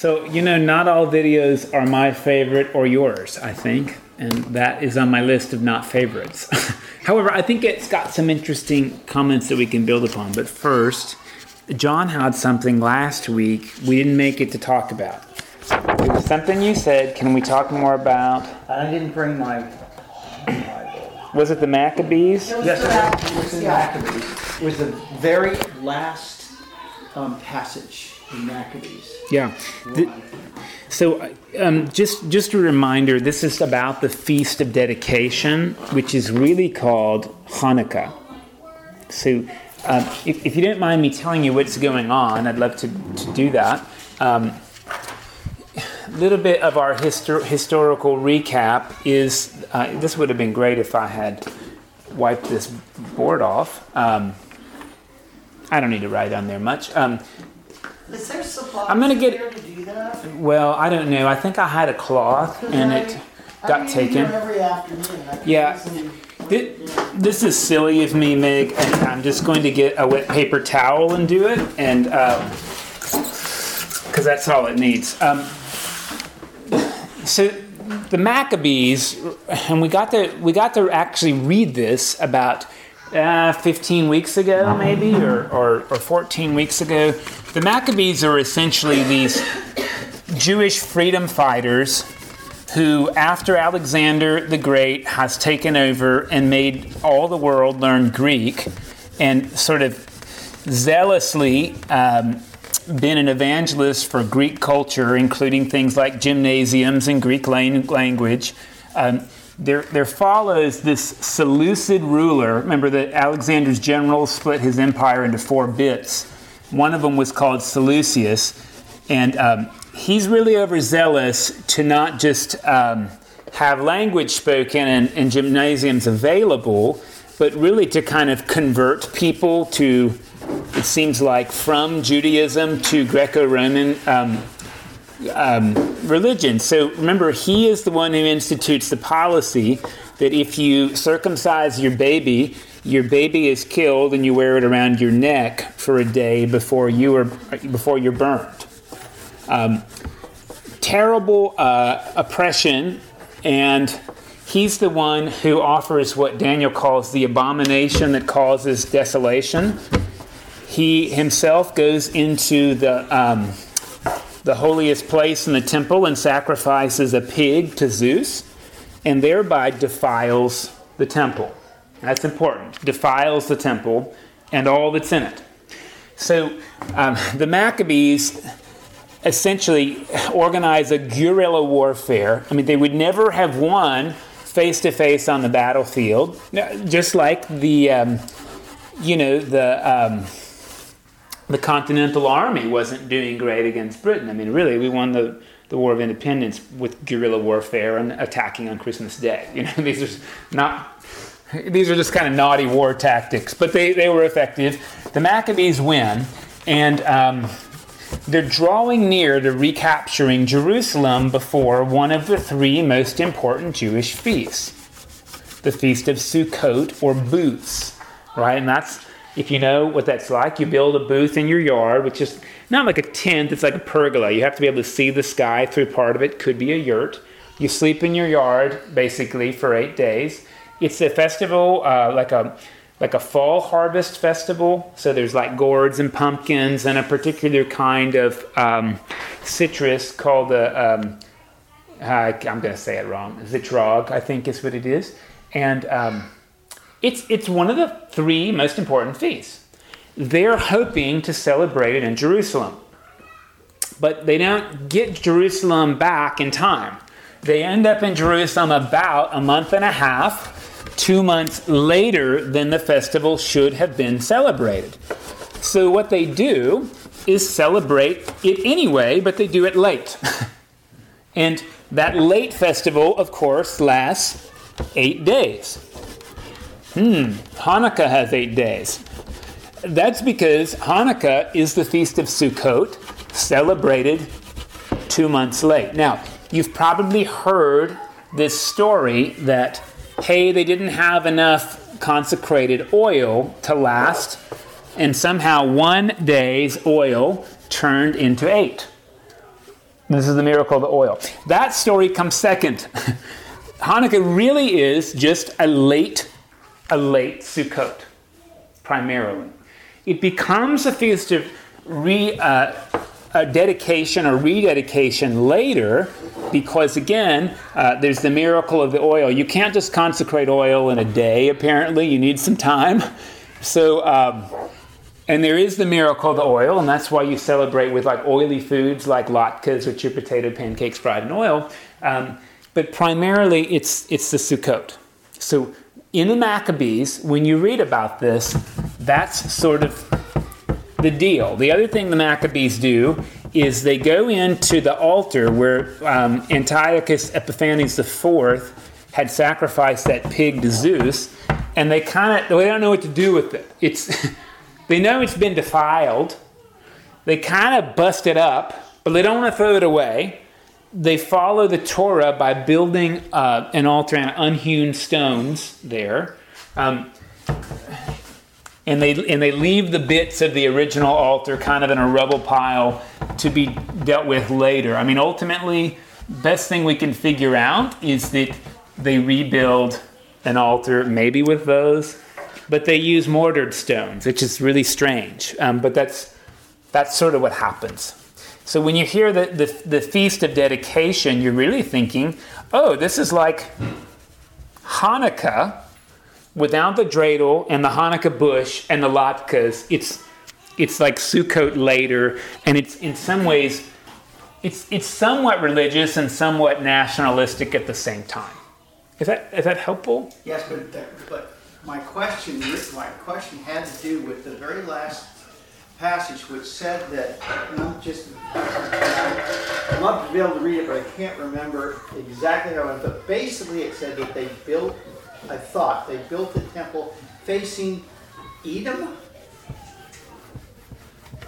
So, you know, not all videos are my favorite or yours, I think, and that is on my list of not favorites. However, I think it's got some interesting comments that we can build upon. But first, John had something last week we didn't make it to talk about. It was something you said. Can we talk more about? I didn't bring my Was it the Maccabees? Yes, it was in Maccabees. It was the very last um, passage Maccabees. Yeah. The- so, um, just just a reminder. This is about the feast of dedication, which is really called Hanukkah. So, um, if, if you don't mind me telling you what's going on, I'd love to, to do that. Um, a little bit of our histor- historical recap is uh, this would have been great if I had wiped this board off. Um, I don't need to write on there much. Um, Is there supplies I'm gonna get- to do that? well, I don't know. I think I had a cloth and it got taken. Every afternoon. I Yeah. use some- Thi- This is silly of me, Meg, and I'm just going to get a wet paper towel and do it, and because that's all it needs. Um, so the Maccabees, and we got to we got to actually read this about uh, 15 weeks ago, maybe, or, or or 14 weeks ago. The Maccabees are essentially these Jewish freedom fighters who, after Alexander the Great has taken over and made all the world learn Greek and sort of zealously um, been an evangelist for Greek culture, including things like gymnasiums and Greek lang- language. Um, there, there follows this Seleucid ruler. Remember that Alexander's generals split his empire into four bits. One of them was called Seleucus, and um, he's really overzealous to not just um, have language spoken and, and gymnasiums available, but really to kind of convert people to, it seems like, from Judaism to Greco Roman um, um, religion. So remember, he is the one who institutes the policy that if you circumcise your baby, your baby is killed and you wear it around your neck for a day before you are before you're burned. Um, terrible uh, oppression, and he's the one who offers what Daniel calls the abomination that causes desolation. He himself goes into the um, the holiest place in the temple and sacrifices a pig to Zeus, and thereby defiles the temple. That's important. Defiles the temple and all that's in it. So um, the Maccabees essentially organize a guerrilla warfare. I mean, they would never have won face to face on the battlefield, just like the, um, you know, the. Um, the Continental Army wasn't doing great against Britain. I mean, really, we won the, the War of Independence with guerrilla warfare and attacking on Christmas Day. You know, these are not these are just kind of naughty war tactics, but they, they were effective. The Maccabees win, and um, they're drawing near to recapturing Jerusalem before one of the three most important Jewish feasts the Feast of Sukkot or Booths, right? And that's if you know what that's like, you build a booth in your yard, which is not like a tent, it's like a pergola. You have to be able to see the sky through part of it, could be a yurt. You sleep in your yard basically for eight days. It's a festival, uh, like a like a fall harvest festival. So there's like gourds and pumpkins and a particular kind of um, citrus called the um, uh, I'm going to say it wrong. Zitrog, I think is what it is, and um, it's, it's one of the three most important feasts. They're hoping to celebrate it in Jerusalem. But they don't get Jerusalem back in time. They end up in Jerusalem about a month and a half, two months later than the festival should have been celebrated. So, what they do is celebrate it anyway, but they do it late. and that late festival, of course, lasts eight days. Hmm, Hanukkah has eight days. That's because Hanukkah is the Feast of Sukkot, celebrated two months late. Now, you've probably heard this story that, hey, they didn't have enough consecrated oil to last, and somehow one day's oil turned into eight. This is the miracle of the oil. That story comes second. Hanukkah really is just a late, a late Sukkot, primarily. It becomes a feast of re, uh, a dedication or rededication later because, again, uh, there's the miracle of the oil. You can't just consecrate oil in a day, apparently, you need some time. So, um, and there is the miracle of the oil, and that's why you celebrate with like oily foods like latkes, which are potato pancakes fried in oil. Um, but primarily, it's it's the Sukkot. So in the Maccabees, when you read about this, that's sort of the deal. The other thing the Maccabees do is they go into the altar where um, Antiochus Epiphanes IV had sacrificed that pig to Zeus, and they kind of they don't know what to do with it. It's they know it's been defiled. They kind of bust it up, but they don't want to throw it away. They follow the Torah by building uh, an altar on unhewn stones there. Um, and they and they leave the bits of the original altar kind of in a rubble pile to be dealt with later. I mean, ultimately, best thing we can figure out is that they rebuild an altar, maybe with those, but they use mortared stones, which is really strange. Um, but that's that's sort of what happens. So when you hear the, the, the feast of dedication, you're really thinking, oh, this is like Hanukkah without the dreidel and the Hanukkah bush and the latkes, it's it's like Sukkot later, and it's in some ways it's it's somewhat religious and somewhat nationalistic at the same time. Is that is that helpful? Yes, but, but my question, my question had to do with the very last passage which said that, not just, I'd love to be able to read it, but I can't remember exactly how it went, but basically it said that they built I thought they built the temple facing Edom.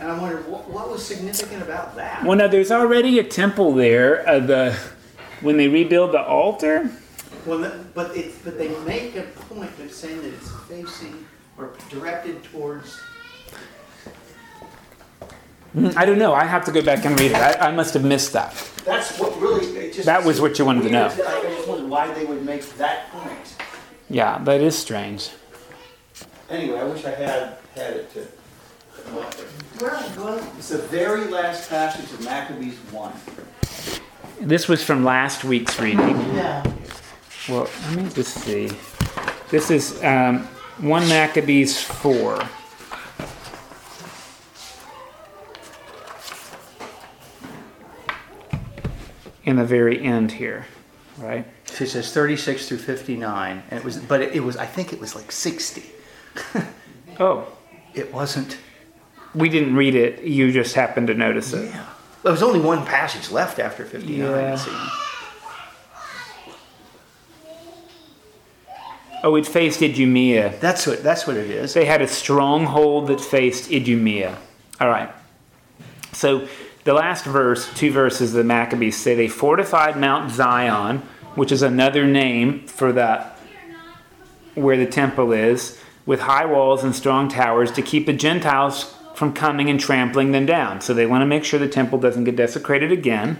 And I wondered what, what was significant about that. Well, now there's already a temple there. Uh, the when they rebuild the altar. Well, but it, but they make a point of saying that it's facing or directed towards. Mm, I don't know. I have to go back and read it. I, I must have missed that. That's what really. Just that was what you wanted to know. I just wondered why they would make that point. Yeah, that is strange. Anyway, I wish I had had it to. Where was It's the very last passage of Maccabees 1. This was from last week's reading. Yeah. Well, let me just see. This is um, 1 Maccabees 4. In the very end here, right? She says 36 through 59, and it was, but it, it was, I think it was like 60. oh. It wasn't. We didn't read it. You just happened to notice it. Yeah. There was only one passage left after 59, Yeah. it seemed. Oh, it faced Idumea. That's what, that's what it is. They had a stronghold that faced Idumea. All right. So the last verse, two verses of the Maccabees say they fortified Mount Zion which is another name for that where the temple is, with high walls and strong towers to keep the Gentiles from coming and trampling them down. So they want to make sure the temple doesn't get desecrated again.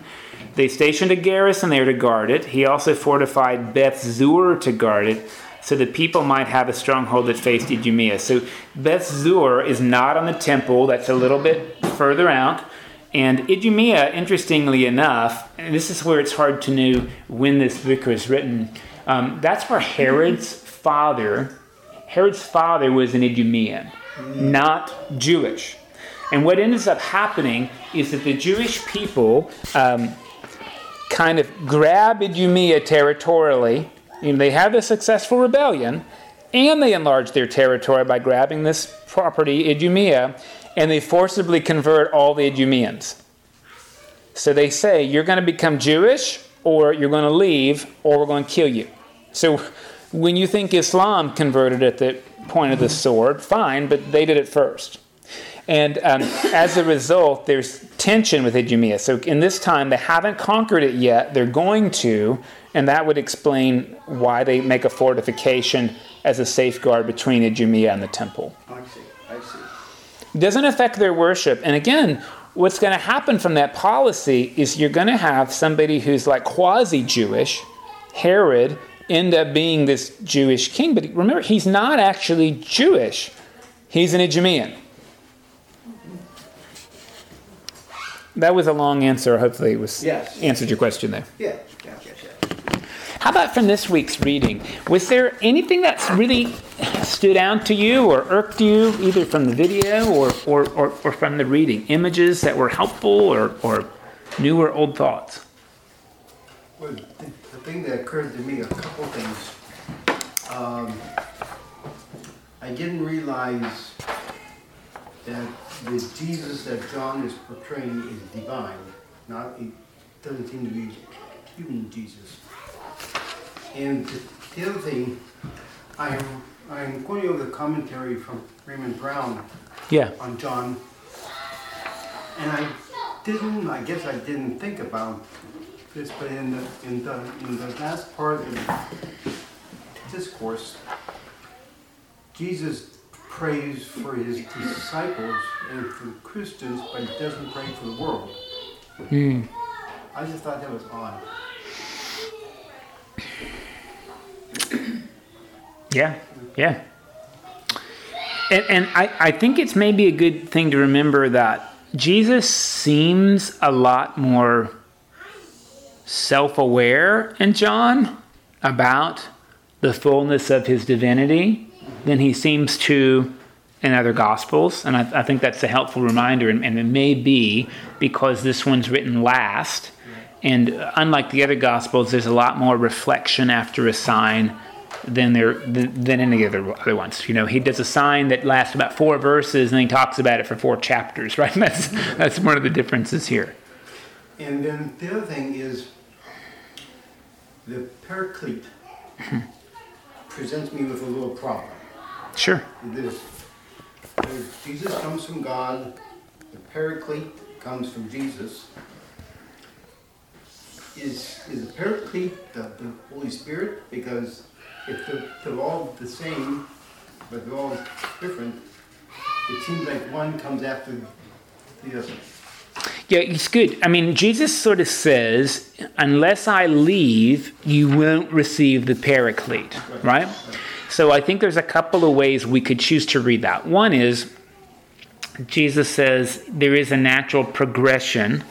They stationed a garrison there to guard it. He also fortified Beth Zur to guard it, so the people might have a stronghold that faced Idumea. So Beth Zur is not on the temple, that's a little bit further out. And Idumea, interestingly enough, and this is where it's hard to know when this book was written, um, that's where Herod's father, Herod's father was an Idumean, not Jewish. And what ends up happening is that the Jewish people um, kind of grab Idumea territorially. You know, they have a successful rebellion, and they enlarge their territory by grabbing this property, Idumea, and they forcibly convert all the Idumeans. So they say, You're going to become Jewish, or you're going to leave, or we're going to kill you. So when you think Islam converted at the point of the sword, fine, but they did it first. And um, as a result, there's tension with Idumea. So in this time, they haven't conquered it yet. They're going to, and that would explain why they make a fortification as a safeguard between Idumea and the temple. I see, I see. It doesn't affect their worship. And again, what's going to happen from that policy is you're going to have somebody who's like quasi Jewish, Herod, end up being this Jewish king. But remember, he's not actually Jewish, he's an Idumean. That was a long answer. Hopefully, it was Yes. answered your question there. Yeah, yeah, yeah, yeah. How about from this week's reading? Was there anything that's really stood out to you or irked you, either from the video or, or, or, or from the reading? Images that were helpful or, or new or old thoughts? Well, the thing that occurred to me, a couple things. Um, I didn't realize that the Jesus that John is portraying is divine, not, it doesn't seem to be human Jesus. And the the other thing, I'm, I'm going over the commentary from Raymond Brown Yeah. on John. And I didn't, I guess I didn't think about this, but in the, in the, in the last part of the discourse, Jesus prays for his disciples and for Christians, but he doesn't pray for the world. Hmm. I just thought that was odd. Yeah, yeah. And, and I, I think it's maybe a good thing to remember that Jesus seems a lot more self aware in John about the fullness of his divinity than he seems to in other gospels. And I, I think that's a helpful reminder. And, and it may be because this one's written last. And unlike the other gospels, there's a lot more reflection after a sign than there than, any other other ones. You know, he does a sign that lasts about four verses, and he talks about it for four chapters. Right? That's that's one of the differences here. And then the other thing is the paraclete presents me with a little problem. Sure. There's, Jesus comes from God, the Paraclete comes from Jesus. Is is the Paraclete the, the Holy Spirit? Because if they're, they're all the same, but they're all different, it seems like one comes after the other. Yeah, it's good. I mean, Jesus sort of says, unless I leave, you won't receive the paraclete, right? So I think there's a couple of ways we could choose to read that. One is Jesus says there is a natural progression.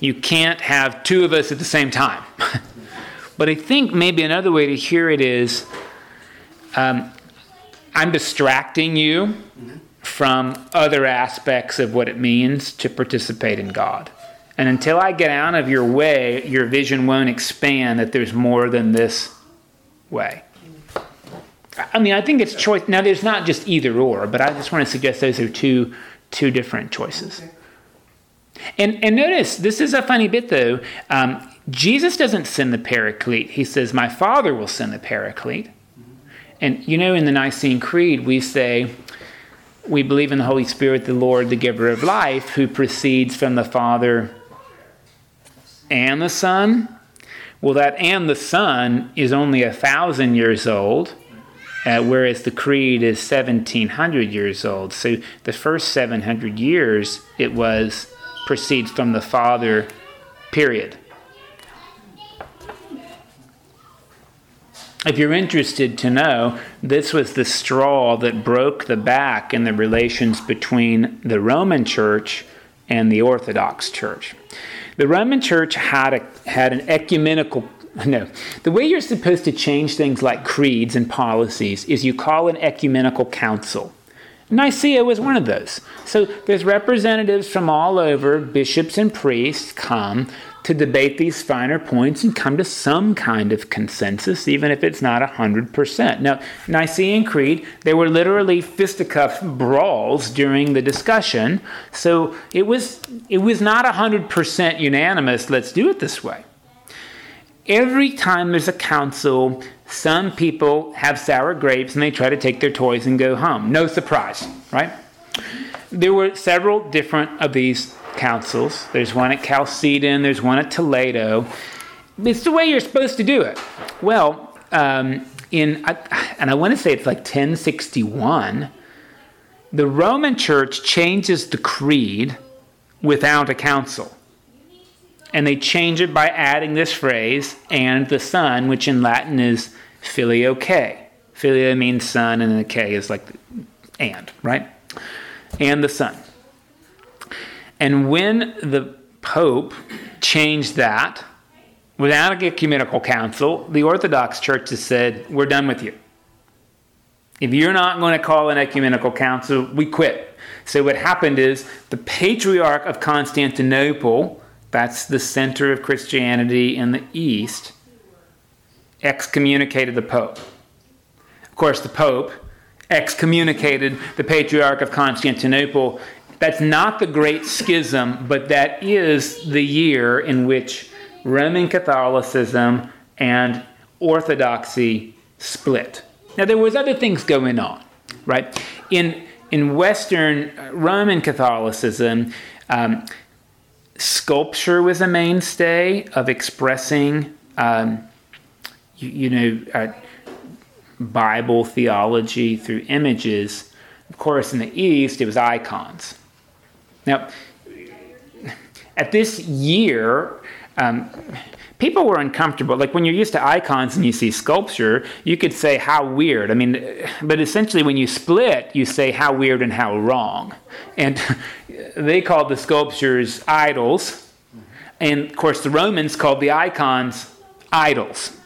You can't have two of us at the same time. but I think maybe another way to hear it is um, I'm distracting you from other aspects of what it means to participate in God. And until I get out of your way, your vision won't expand that there's more than this way. I mean, I think it's choice. Now, there's not just either or, but I just want to suggest those are two two different choices. And and notice this is a funny bit though. Um, Jesus doesn't send the Paraclete. He says, "My Father will send the Paraclete." And you know, in the Nicene Creed, we say, "We believe in the Holy Spirit, the Lord, the Giver of life, who proceeds from the Father and the Son." Well, that and the Son is only a thousand years old. Uh, whereas the creed is 1700 years old. So the first 700 years, it was proceeds from the Father, period. If you're interested to know, this was the straw that broke the back in the relations between the Roman Church and the Orthodox Church. The Roman Church had, a, had an ecumenical no. The way you're supposed to change things like creeds and policies is you call an ecumenical council. Nicaea was one of those. So there's representatives from all over, bishops and priests come to debate these finer points and come to some kind of consensus, even if it's not 100%. Now, Nicene Creed, there were literally fisticuff brawls during the discussion, so it was, it was not 100% unanimous, let's do it this way every time there's a council, some people have sour grapes and they try to take their toys and go home. No surprise, right? There were several different of these councils. There's one at Chalcedon, there's one at Toledo. It's the way you're supposed to do it. Well, um, in and I want to say it's like 1061, the Roman Church changes the creed without a council. And they change it by adding this phrase, and the Son, which in Latin is filioque. Filio means son, and the K is like and, right? And the Son. And when the Pope changed that, without an ecumenical council, the Orthodox Church has said, We're done with you. If you're not going to call an ecumenical council, we quit. So what happened is the Patriarch of Constantinople, that's the center of Christianity in the East, excommunicated the Pope. Of course, the Pope excommunicated the Patriarch of Constantinople. That's not the Great Schism, but that is the year in which Roman Catholicism and Orthodoxy split. Now, there was other things going on, right? In, in Western Roman Catholicism, um, sculpture was a mainstay of expressing, um, you, you, know, uh, Bible theology through images. Of course, in the East, it was icons. Now, at this year, um, people were uncomfortable. Like when you're used to icons and you see sculpture, you could say how weird. I mean, but essentially when you split, you say how weird and how wrong. And they called the sculptures idols. And of course, the Romans called the icons idols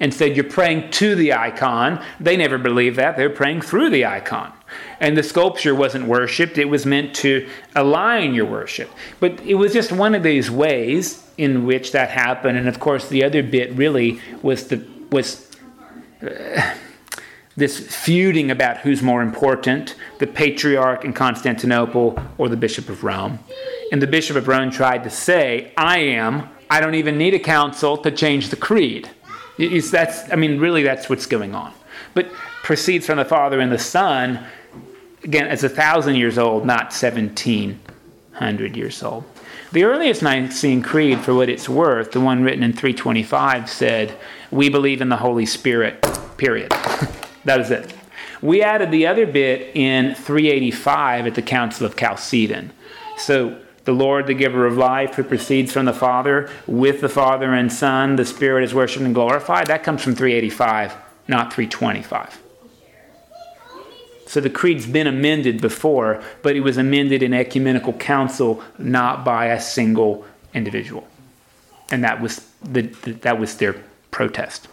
and said you're praying to the icon. They never believed that. They're praying through the icon. And the sculpture wasn't worshiped, it was meant to align your worship. But it was just one of these ways in which that happened. And of course, the other bit really was the was uh, this feuding about who's more important, the patriarch in Constantinople or the bishop of Rome. And the bishop of Rome tried to say, "I am. I don't even need a council to change the creed." It's, that's, I mean, really, that's what's going on. But proceeds from the Father and the Son. Again, it's a thousand years old, not seventeen hundred years old. The earliest Nicene Creed, for what it's worth, the one written in 325, said, We believe in the Holy Spirit, period. that is it. We added the other bit in 385 at the Council of Chalcedon. So, the Lord, the giver of life, who proceeds from the Father, with the Father and Son, the Spirit is worshiped and glorified. That comes from 385, not 325. So the creed's been amended before, but it was amended in ecumenical council, not by a single individual. And that was, the, that was their protest.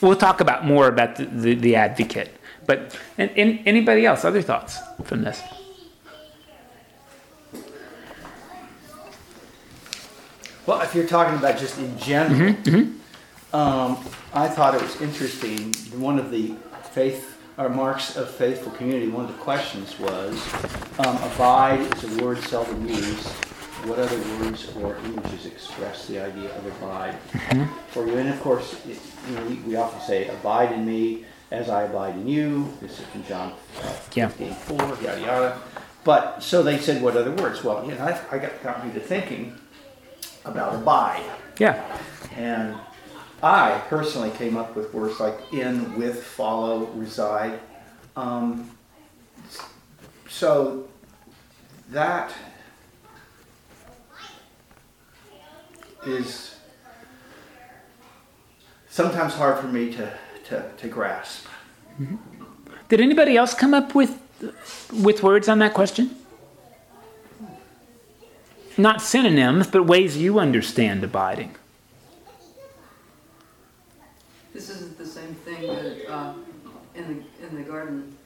We'll talk about more about the, the, the advocate. But and, and anybody else, other thoughts from this? Well, if you're talking about just in general, Mm-hmm, um, I thought it was interesting. One of the faith or marks of faithful community. One of the questions was, um, "Abide is a word seldom used. What other words or images express the idea of abide for you?" And of course, it, you know, we, we often say, "Abide in me as I abide in you." This is from John uh, Yeah. 4, yada yada. But so they said, "What other words?" Well, you know, I, I got, got me to thinking about abide. Yeah. And I personally came up with words like in, with, follow, reside. Um, so that is sometimes hard for me to, to, to grasp. Did anybody else come up with with words on that question? Not synonyms, but ways you understand abiding. This isn't the same thing that, uh, in the, in the garden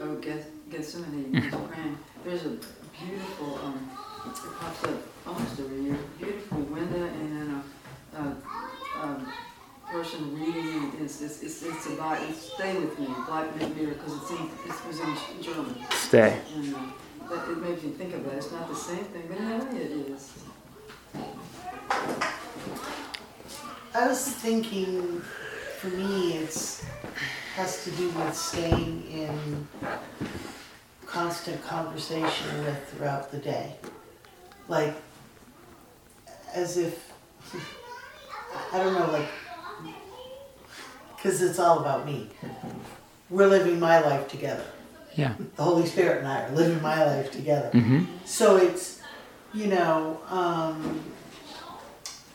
of Geth- Gethsemane, he was praying. There's a beautiful, um, it pops up almost every year, beautiful window and then a, a, a person reading and it's, it's, it's, it's about, it's Stay With Me, Black Mirror, because it's in, it was in German. Stay. And, uh, that, it makes me think of that. It's not the same thing, but in a way it is. I was thinking, for me, it's has to do with staying in constant conversation with throughout the day, like as if I don't know, like because it's all about me. We're living my life together. Yeah. the Holy Spirit and I are living my life together. Mm-hmm. So it's, you know, um,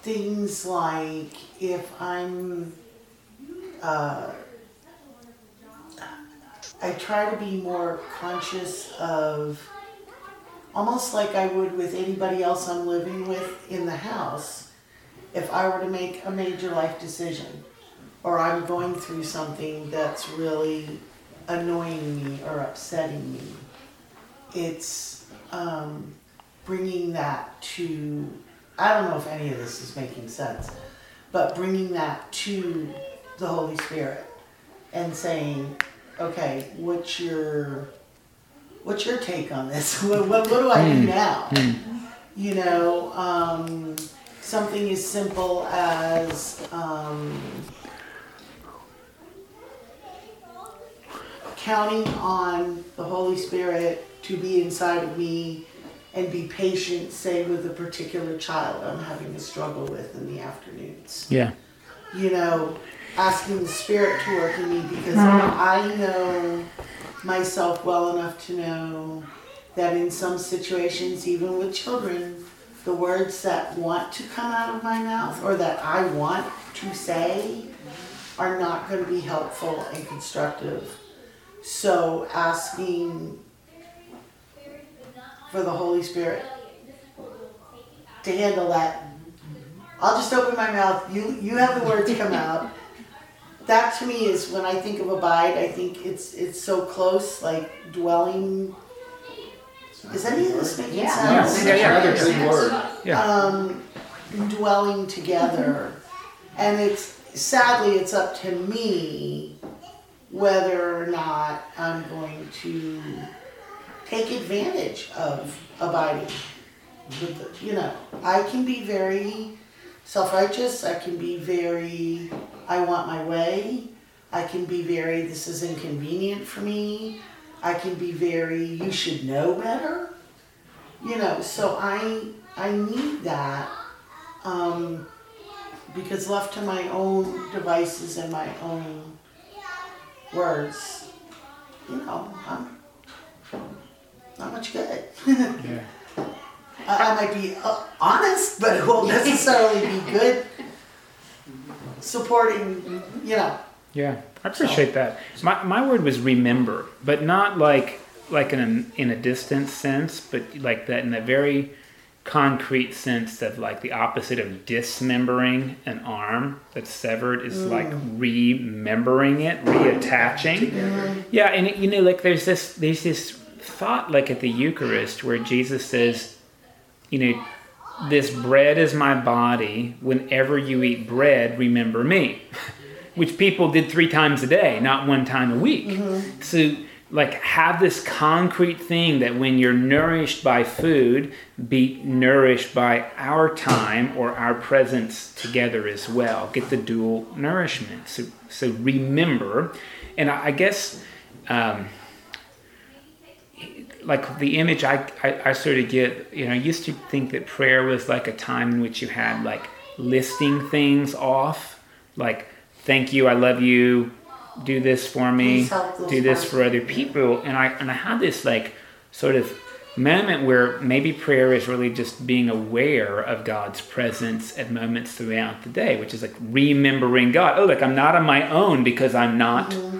things like if I'm, uh, I try to be more conscious of, almost like I would with anybody else I'm living with in the house, if I were to make a major life decision, or I'm going through something that's really annoying me or upsetting me, it's um, bringing that to, I don't know if any of this is making sense, but bringing that to the Holy Spirit and saying, okay, what's your, what's your take on this? what, what, what do I do now? You know, um, something as simple as, um, counting on the Holy Spirit to be inside of me and be patient, say, with a particular child I'm having a struggle with in the afternoons. Yeah. You know, asking the Spirit to work in me because mm-hmm. I know myself well enough to know that in some situations, even with children, the words that want to come out of my mouth or that I want to say are not going to be helpful and constructive. So asking for the Holy Spirit to handle that. I'll just open my mouth. You you have the words come out. That to me is when I think of abide. I think it's it's so close, like dwelling. Is any of this making Yeah, sense? yeah, yeah. Another good word. Yeah. um, dwelling together. And it's sadly, it's up to me whether or not I'm going to take advantage of abiding. You know, I can be very self-righteous. I can be very, I want my way. I can be very, this is inconvenient for me. I can be very, you should know better. You know, so I, I need that um, because left to my own devices and my own words, you know, I'm not much good. Yeah. I, I might be uh, honest, but it won't necessarily be good supporting, you know. Yeah, I appreciate that. My, my word was remember, but not like like in a, in a distant sense, but like that in a very concrete sense of like the opposite of dismembering an arm that's severed is like remembering it, reattaching. Yeah, and it, you know, like there's this there's this thought like at the Eucharist where Jesus says, you know, this bread is my body. Whenever you eat bread, remember me. Which people did three times a day, not one time a week. So, like, have this concrete thing that when you're nourished by food, be nourished by our time or our presence together as well. Get the dual nourishment. So, so remember, and I, I guess. Um, like the image I, I, I sort of get, you know, I used to think that prayer was like a time in which you had like listing things off, like, thank you, I love you, do this for me, Please help those do this for other people. And I, and I had this like sort of moment where maybe prayer is really just being aware of God's presence at moments throughout the day, which is like remembering God. Oh, like I'm not on my own because I'm not mm-hmm.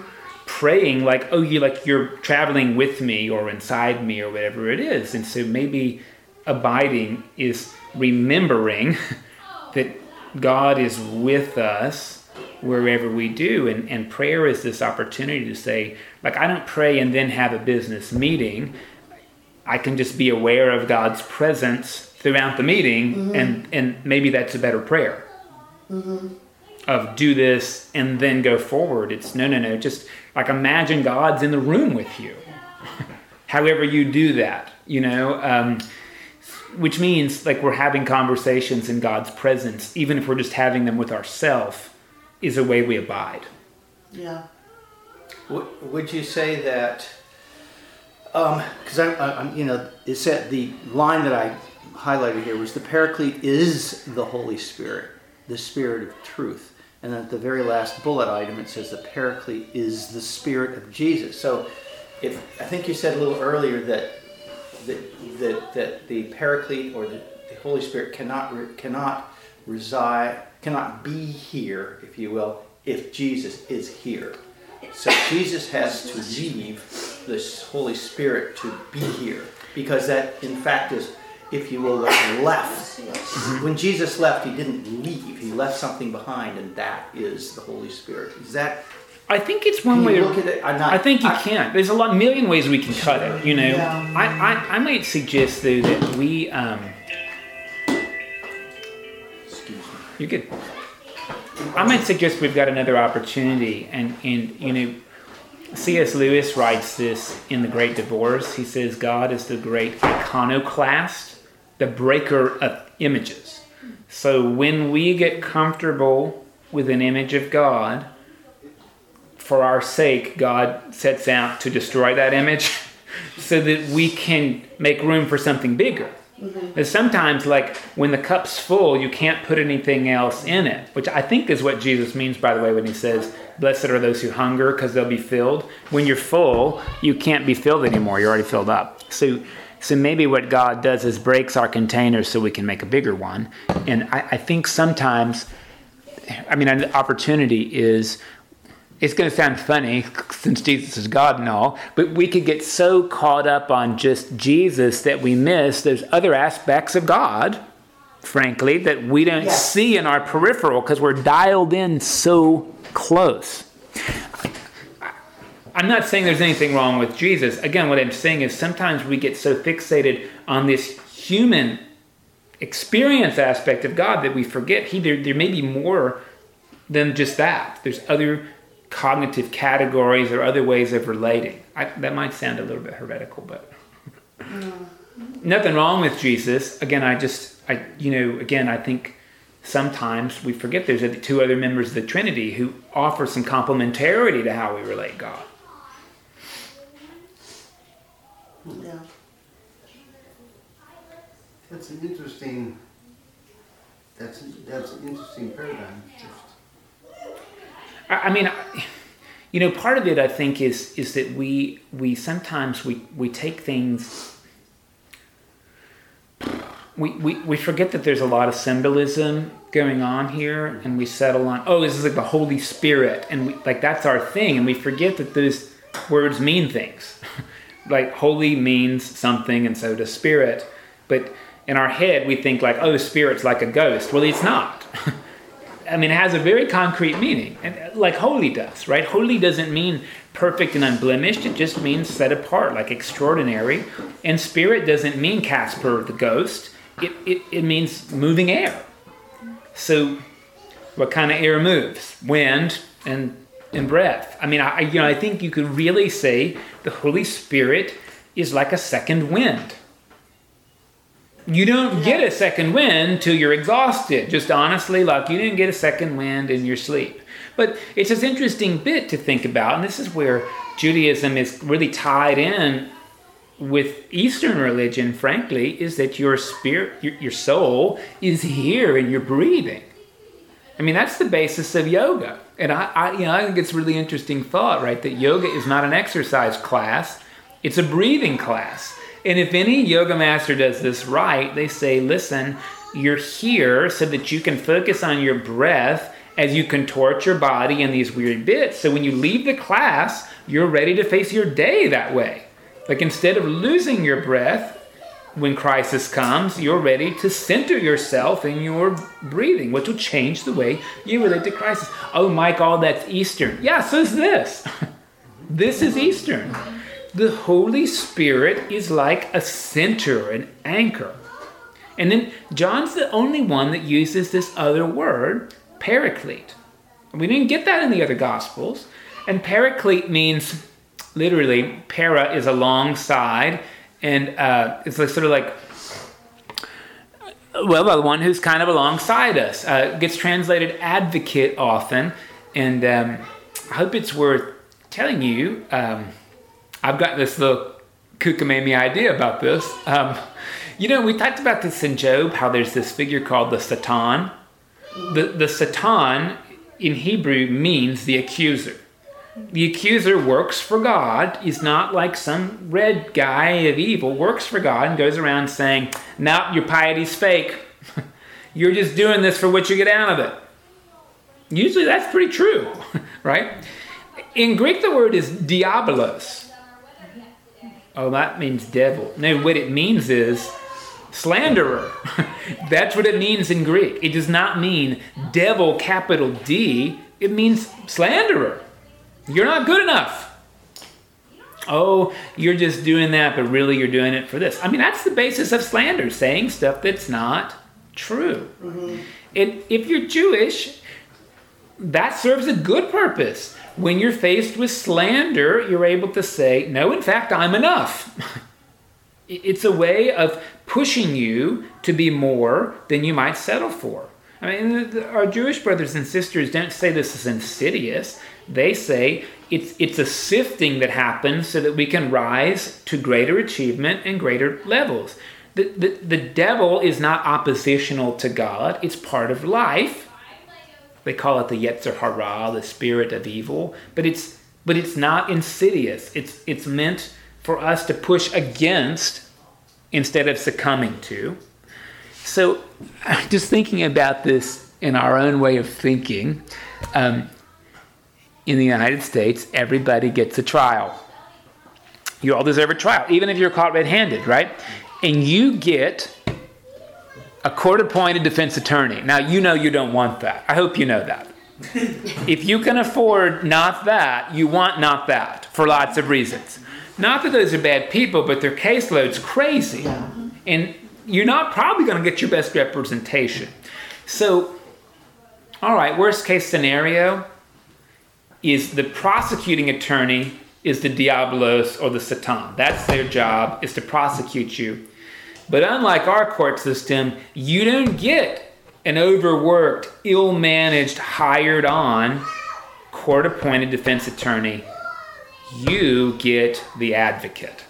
Praying like oh you like you're traveling with me or inside me or whatever it is. And so maybe abiding is remembering that god is with us wherever we do. And, and prayer is this opportunity to say like i don't pray and then have a business meeting. I can just be aware of god's presence throughout the meeting mm-hmm. and and maybe that's a better prayer mm-hmm. Of do this and then go forward. It's no, no, no. Just like imagine God's in the room with you. However, you do that, you know, um, which means like we're having conversations in God's presence, even if we're just having them with ourselves, is a way we abide. Yeah. Would would you say that, because I, I, I'm, you know, it said the line that I highlighted here was the Paraclete is the Holy Spirit, the Spirit of truth. And then at the very last bullet item, it says the Paraclete is the Spirit of Jesus. So if, I think you said a little earlier that, that, that, that the Paraclete or the, the Holy Spirit cannot, re- cannot reside, cannot be here, if you will, if Jesus is here. So Jesus has to leave this Holy Spirit to be here because that, in fact, is, if you will, left. When Jesus left, he didn't leave. He left something behind, and that is the Holy Spirit. Is that? I think it's one way. to- look at it? Not- I think you I- can. There's a lot, million ways we can cut it. You know, Yeah. I, I, I might suggest though that we. Um, Excuse me. you could. I might suggest we've got another opportunity, and and you know, C.S. Lewis writes this in The Great Divorce. He says God is the great iconoclast, the breaker of images. So when we get comfortable with an image of God, for our sake, God sets out to destroy that image so that we can make room for something bigger. Mm-hmm. And sometimes, like when the cup's full, you can't put anything else in it, which I think is what Jesus means, by the way, when he says, Blessed are those who hunger because they'll be filled. When you're full, you can't be filled anymore. You're already filled up. So, so maybe what God does is breaks our container so we can make a bigger one. And I, I think sometimes, I mean, an opportunity is it's going to sound funny since Jesus is God and all, but we could get so caught up on just Jesus that we miss those other aspects of God, frankly, that we don't Yes. see in our peripheral because we're dialed in so close. I'm not saying there's anything wrong with Jesus. Again, what I'm saying is sometimes we get so fixated on this human experience aspect of God that we forget he there, there may be more than just that. There's other cognitive categories or other ways of relating. I, that might sound a little bit heretical, but mm. nothing wrong with Jesus. Again, I just, I, you know, again, I think sometimes we forget there's two other members of the Trinity who offer some complementarity to how we relate God. Yeah. That's an interesting, that's, that's an interesting paradigm shift. I, I mean, I- you know, part of it I think is is that we we sometimes we we take things. We, we, we forget that there's a lot of symbolism going on here and we settle on oh this is like the holy spirit and we, like that's our thing and we forget that those words mean things like holy means something and so does spirit but in our head we think like oh spirit's like a ghost well it's not I mean, it has a very concrete meaning, and uh, like holy does, right? Holy doesn't mean perfect and unblemished. It just means set apart, like extraordinary. And spirit doesn't mean Casper the ghost. It, it, it means moving air. So, what kind of air moves? Wind and and breath. I mean, I you know I think you could really say the Holy Spirit is like a second wind. You don't get a second wind till you're exhausted. Just honestly, like you didn't get a second wind in your sleep. But it's this interesting bit to think about, and this is where Judaism is really tied in with Eastern religion, frankly, is that your spirit, your, your soul is here and you're breathing. I mean, that's the basis of yoga. And I, I, you know, I think it's a really interesting thought, right? That yoga is not an exercise class, it's a breathing class. And if any yoga master does this right, they say, listen, you're here so that you can focus on your breath as you contort your body in these weird bits. So when you leave the class, you're ready to face your day that way. Like instead of losing your breath, when crisis comes, you're ready to center yourself in your breathing, which will change the way you relate to crisis. Oh, Mike, all that's Eastern. Yeah, so is this. this is Eastern. The Holy Spirit is like a center, an anchor. And then John's the only one that uses this other word, paraclete. We didn't get that in the other Gospels. And paraclete means literally, para is alongside, and uh, it's like, sort of like, well, the one who's kind of alongside us. Uh, gets translated advocate often, and um, I hope it's worth telling you. Um, I've got this little kookamame idea about this. Um, you know, we talked about this in Job, how there's this figure called the Satan. The, the Satan in Hebrew means the accuser. The accuser works for God. He's not like some red guy of evil, works for God and goes around saying, Now your piety's fake. You're just doing this for what you get out of it. Usually that's pretty true, right? In Greek, the word is diabolos. Oh, that means devil. No, what it means is slanderer. That's what it means in Greek. It does not mean devil, capital D. It means slanderer. You're not good enough. Oh, you're just doing that, but really you're doing it for this. I mean, that's the basis of slander, saying stuff that's not true. Mm-hmm. And if you're Jewish, that serves a good purpose. When you're faced with slander, you're able to say, No, in fact, I'm enough. It's a way of pushing you to be more than you might settle for. I mean, the- our Jewish brothers and sisters don't say this is insidious. They say it's, it's a sifting that happens so that we can rise to greater achievement and greater levels. The, the, the devil is not oppositional to God, it's part of life. They call it the Yetzer Hara, the spirit of evil, but it's but it's not insidious. It's it's meant for us to push against instead of succumbing to. So, just thinking about this in our own way of thinking, um, in the United States, everybody gets a trial. You all deserve a trial, even if you're caught red-handed, right? And you get a court-appointed defense attorney. Now, you know you don't want that. I hope you know that. if you can afford not that, you want not that for lots of reasons. Not that those are bad people, but their caseload's crazy. And you're not probably going to get your best representation. So, all right, worst case scenario is the prosecuting attorney is the diabolos or the satan. That's their job is to prosecute you. But unlike our court system, you don't get an overworked, ill-managed, hired on court-appointed defense attorney. You get the advocate.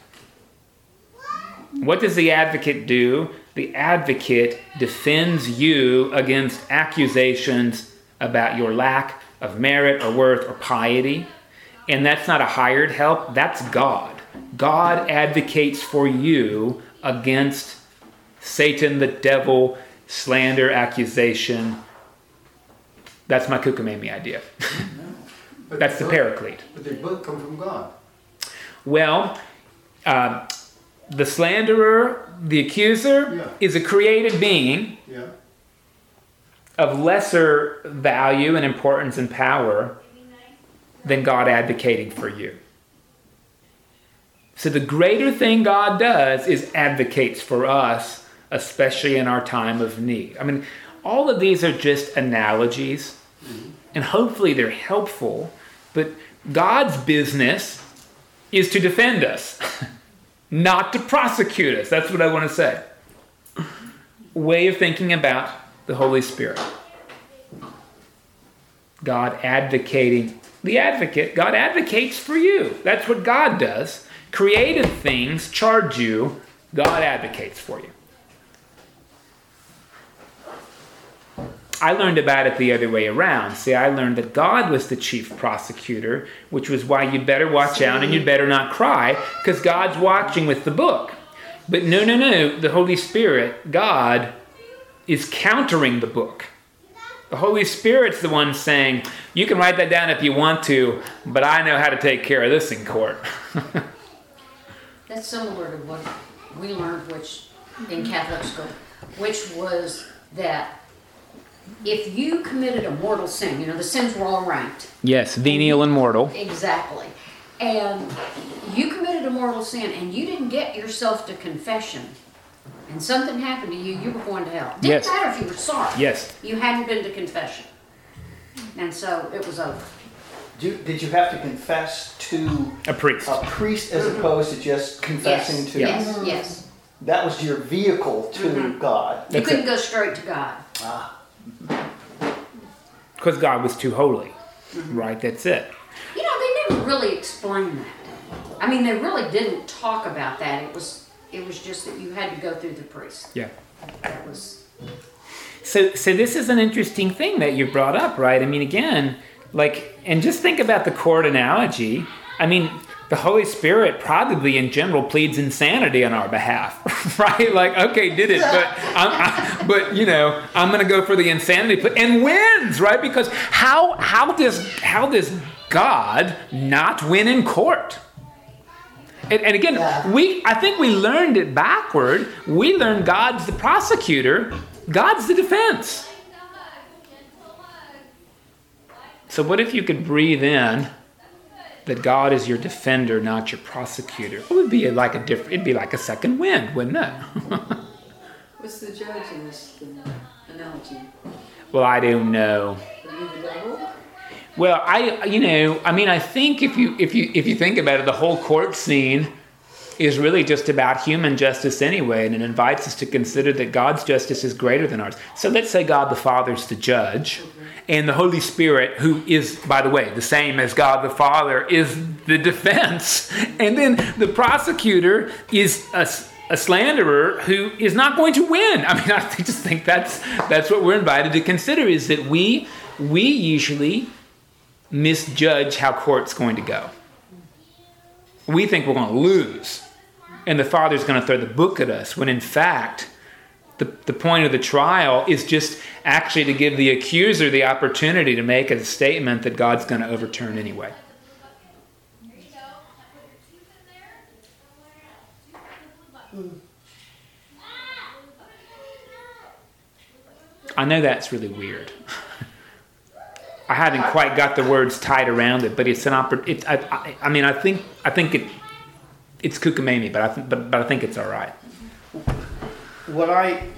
What does the advocate do? The advocate defends you against accusations about your lack of merit or worth or piety. And that's not a hired help, that's God. God advocates for you against Satan, the devil, slander, accusation. That's my Kukumemi idea. That's the both- paraclete. But they both come from God. Well, um, the slanderer, the accuser, Yeah. is a created being Yeah. of lesser value and importance and power than God advocating for you. So the greater thing God does is advocates for us, especially in our time of need. I mean, all of these are just analogies, mm-hmm. and hopefully they're helpful, but God's business is to defend us, not to prosecute us. That's what I want to say. Way of thinking about the Holy Spirit. God advocating, the advocate, God advocates for you. That's what God does. Created things charge you, God advocates for you. I learned about it the other way around. See, I learned that God was the chief prosecutor, which was why you'd better watch out and you'd better not cry, because God's watching with the book. But no, no, no. The Holy Spirit, God, is countering the book. The Holy Spirit's the one saying, You can write that down if you want to, but I know how to take care of this in court. That's similar to what we learned, which in Catholic school, which was that if you committed a mortal sin, you know, the sins were all ranked. yes, venial and mortal. Exactly. And you committed a mortal sin and you didn't get yourself to confession, and something happened to you, you were going to hell. Didn't Yes. matter if you were sorry. Yes. You hadn't been to confession. And so it was over. Do, did you have to confess to A priest. a priest as mm-hmm. opposed to just confessing Yes, to? yes, yes. That was your vehicle to mm-hmm. God. You That's couldn't it. go straight to God. Ah. Because God was too holy. Right, that's it. You know, they never really explained that. I mean, they really didn't talk about that. It was, it was just that you had to go through the priest. Yeah. That was, So, so this is an interesting thing that you brought up, right? I mean, again, Like, and just think about the court analogy. I mean, the Holy Spirit probably in general pleads insanity on our behalf, right? Like, okay, did it, but I'm, I, but you know, I'm going to go for the insanity plea and wins, right? Because how how does how does God not win in court? And, and again, Yeah. we I think we learned it backward. We learned God's the prosecutor, God's the defense. So what if you could breathe in that God is your defender, not your prosecutor? It would be like a different. It'd be like a second wind, wouldn't it? What's the judge in this analogy? well, I don't know. Would it be the devil? Well, I you know, I mean, I think if you if you if you think about it, the whole court scene is really just about human justice anyway, and it invites us to consider that God's justice is greater than ours. So let's say God the Father is the judge, and the Holy Spirit, who is, by the way, the same as God the Father, is the defense, and then the prosecutor is a, a slanderer who is not going to win. I mean, I just think that's that's what we're invited to consider: is that we we usually misjudge how court's going to go. We think we're going to lose, and the Father's going to throw the book at us, when in fact, the, the point of the trial is just actually to give the accuser the opportunity to make a statement that God's going to overturn anyway. I know that's really weird. I haven't quite got the words tied around it, but it's an opportunity. it, I, I, I mean, I think I think it it's kookamami, but I th- but, but I think it's all right. What I,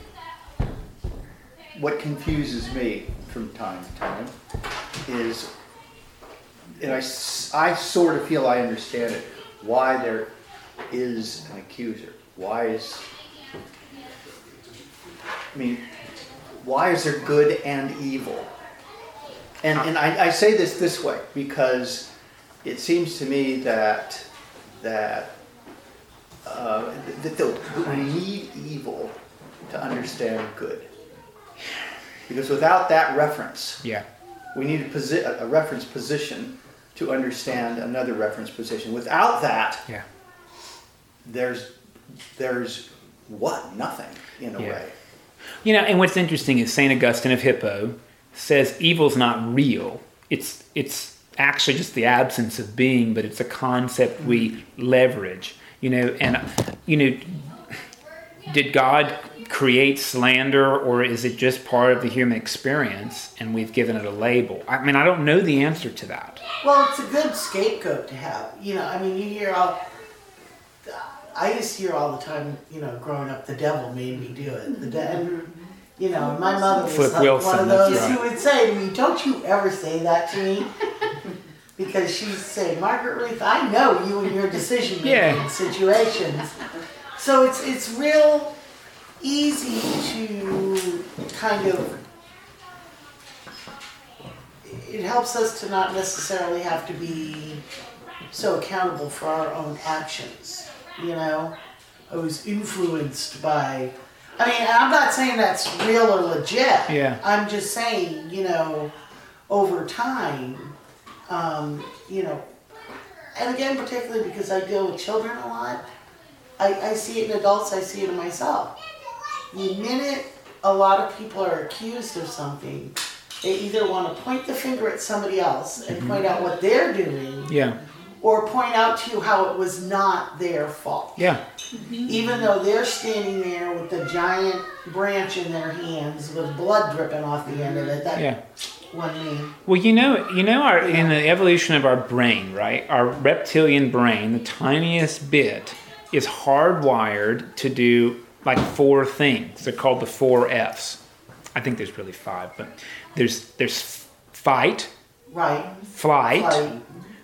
what confuses me from time to time is, and I, I sort of feel I understand it, why there is an accuser. Why is, I mean, why is there good and evil? And, and I, I say this this way because it seems to me that, that uh, that the, we need evil to understand good. Because without that reference, Yeah. we need a, posi- a reference position to understand another reference position. Without that, Yeah. there's there's what nothing in a Yeah. way. You know, and what's interesting is Saint Augustine of Hippo says evil's not real. It's it's actually just the absence of being, but it's a concept we mm-hmm. leverage. You know, and you know, did God create slander, or is it just part of the human experience, and we've given it a label? I mean, I don't know the answer to that. Well, it's a good scapegoat to have. You know, I mean, you hear all. I used to hear all the time, you know, growing up, the devil made me do it. The devil, mm-hmm. you know, my mother was Flip like Wilson, one of those right. who would say to me, "Don't you ever say that to me," because she'd say, "Margaret Ruth, I know you and your decision making Yeah. situations." So it's it's real easy to kind of it helps us to not necessarily have to be so accountable for our own actions. You know, I was influenced by. I mean, I'm not saying that's real or legit. Yeah. I'm just saying, you know, over time, um, you know, and again, particularly because I deal with children a lot, I, I see it in adults, I see it in myself. The minute a lot of people are accused of something, they either want to point the finger at somebody else and mm-hmm. point out what they're doing, Yeah, or point out to you how it was not their fault. yeah, mm-hmm. Even though they're standing there with the giant branch in their hands with blood dripping off the end of it, that yeah. Well, you know, you know, our in the evolution of our brain, right? Our reptilian brain, the tiniest bit, is hardwired to do like four things. They're called the four Fs. I think there's really five, but there's there's fight, Right. flight, Right.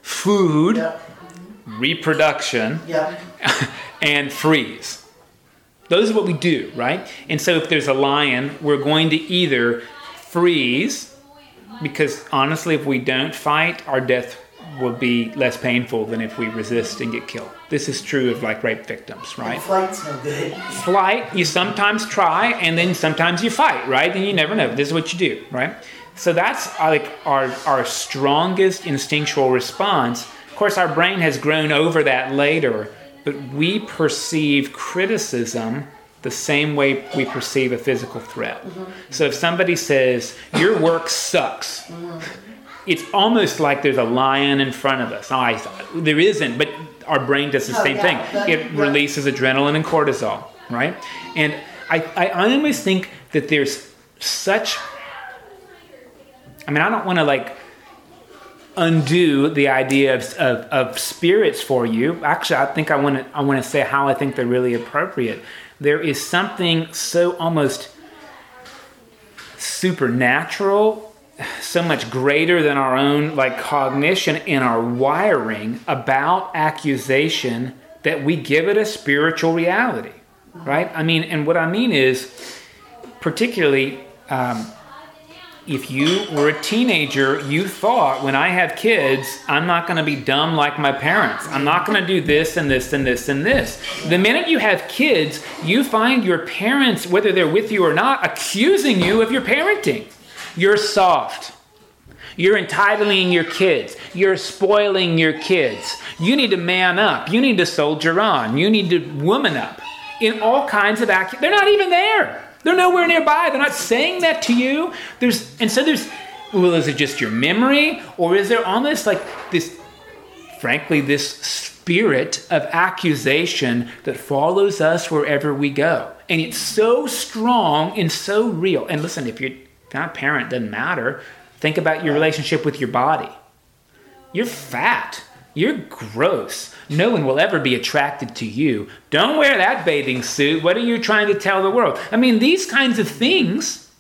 food, Yep. reproduction, Yep. and freeze. Those are what we do, right? And so if there's a lion, we're going to either freeze, because honestly, if we don't fight, our death will be less painful than if we resist and get killed. This is true of like rape victims, And right? flight's no good. Flight, you sometimes try and then sometimes you fight, right? And you never know. This is what you do, right? So that's like our our strongest instinctual response. Of course, our brain has grown over that later, but we perceive criticism the same way we perceive a physical threat. Mm-hmm. So if somebody says your work sucks, mm-hmm. It's almost like there's a lion in front of us. Oh, I, there isn't, but our brain does the Oh, same yeah, thing. it yeah. releases adrenaline and cortisol, right? And I, I, always think that there's such. I mean, I don't want to like undo the idea of, of, of spirits for you. Actually, I think I want to I want to say how I think they're really appropriate. There is something so almost supernatural, so much greater than our own like cognition and our wiring about accusation that we give it a spiritual reality, right? I mean, and what I mean is, particularly. Um, if you were a teenager, you thought when I have kids, I'm not going to be dumb like my parents. I'm not going to do this and this and this and this. The minute you have kids, you find your parents, whether they're with you or not, accusing you of your parenting. You're soft. You're entitling your kids. You're spoiling your kids. You need to man up. You need to soldier on. You need to woman up. In all kinds of act, they're not even there. They're nowhere nearby. They're not saying that to you. There's and so there's. Well, is it just your memory, or is there almost like this? Frankly, this spirit of accusation that follows us wherever we go, and it's so strong and so real. And listen, if you're not a parent, doesn't matter. Think about your relationship with your body. You're fat. You're gross. No one will ever be attracted to you. Don't wear that bathing suit. What are you trying to tell the world? I mean, these kinds of things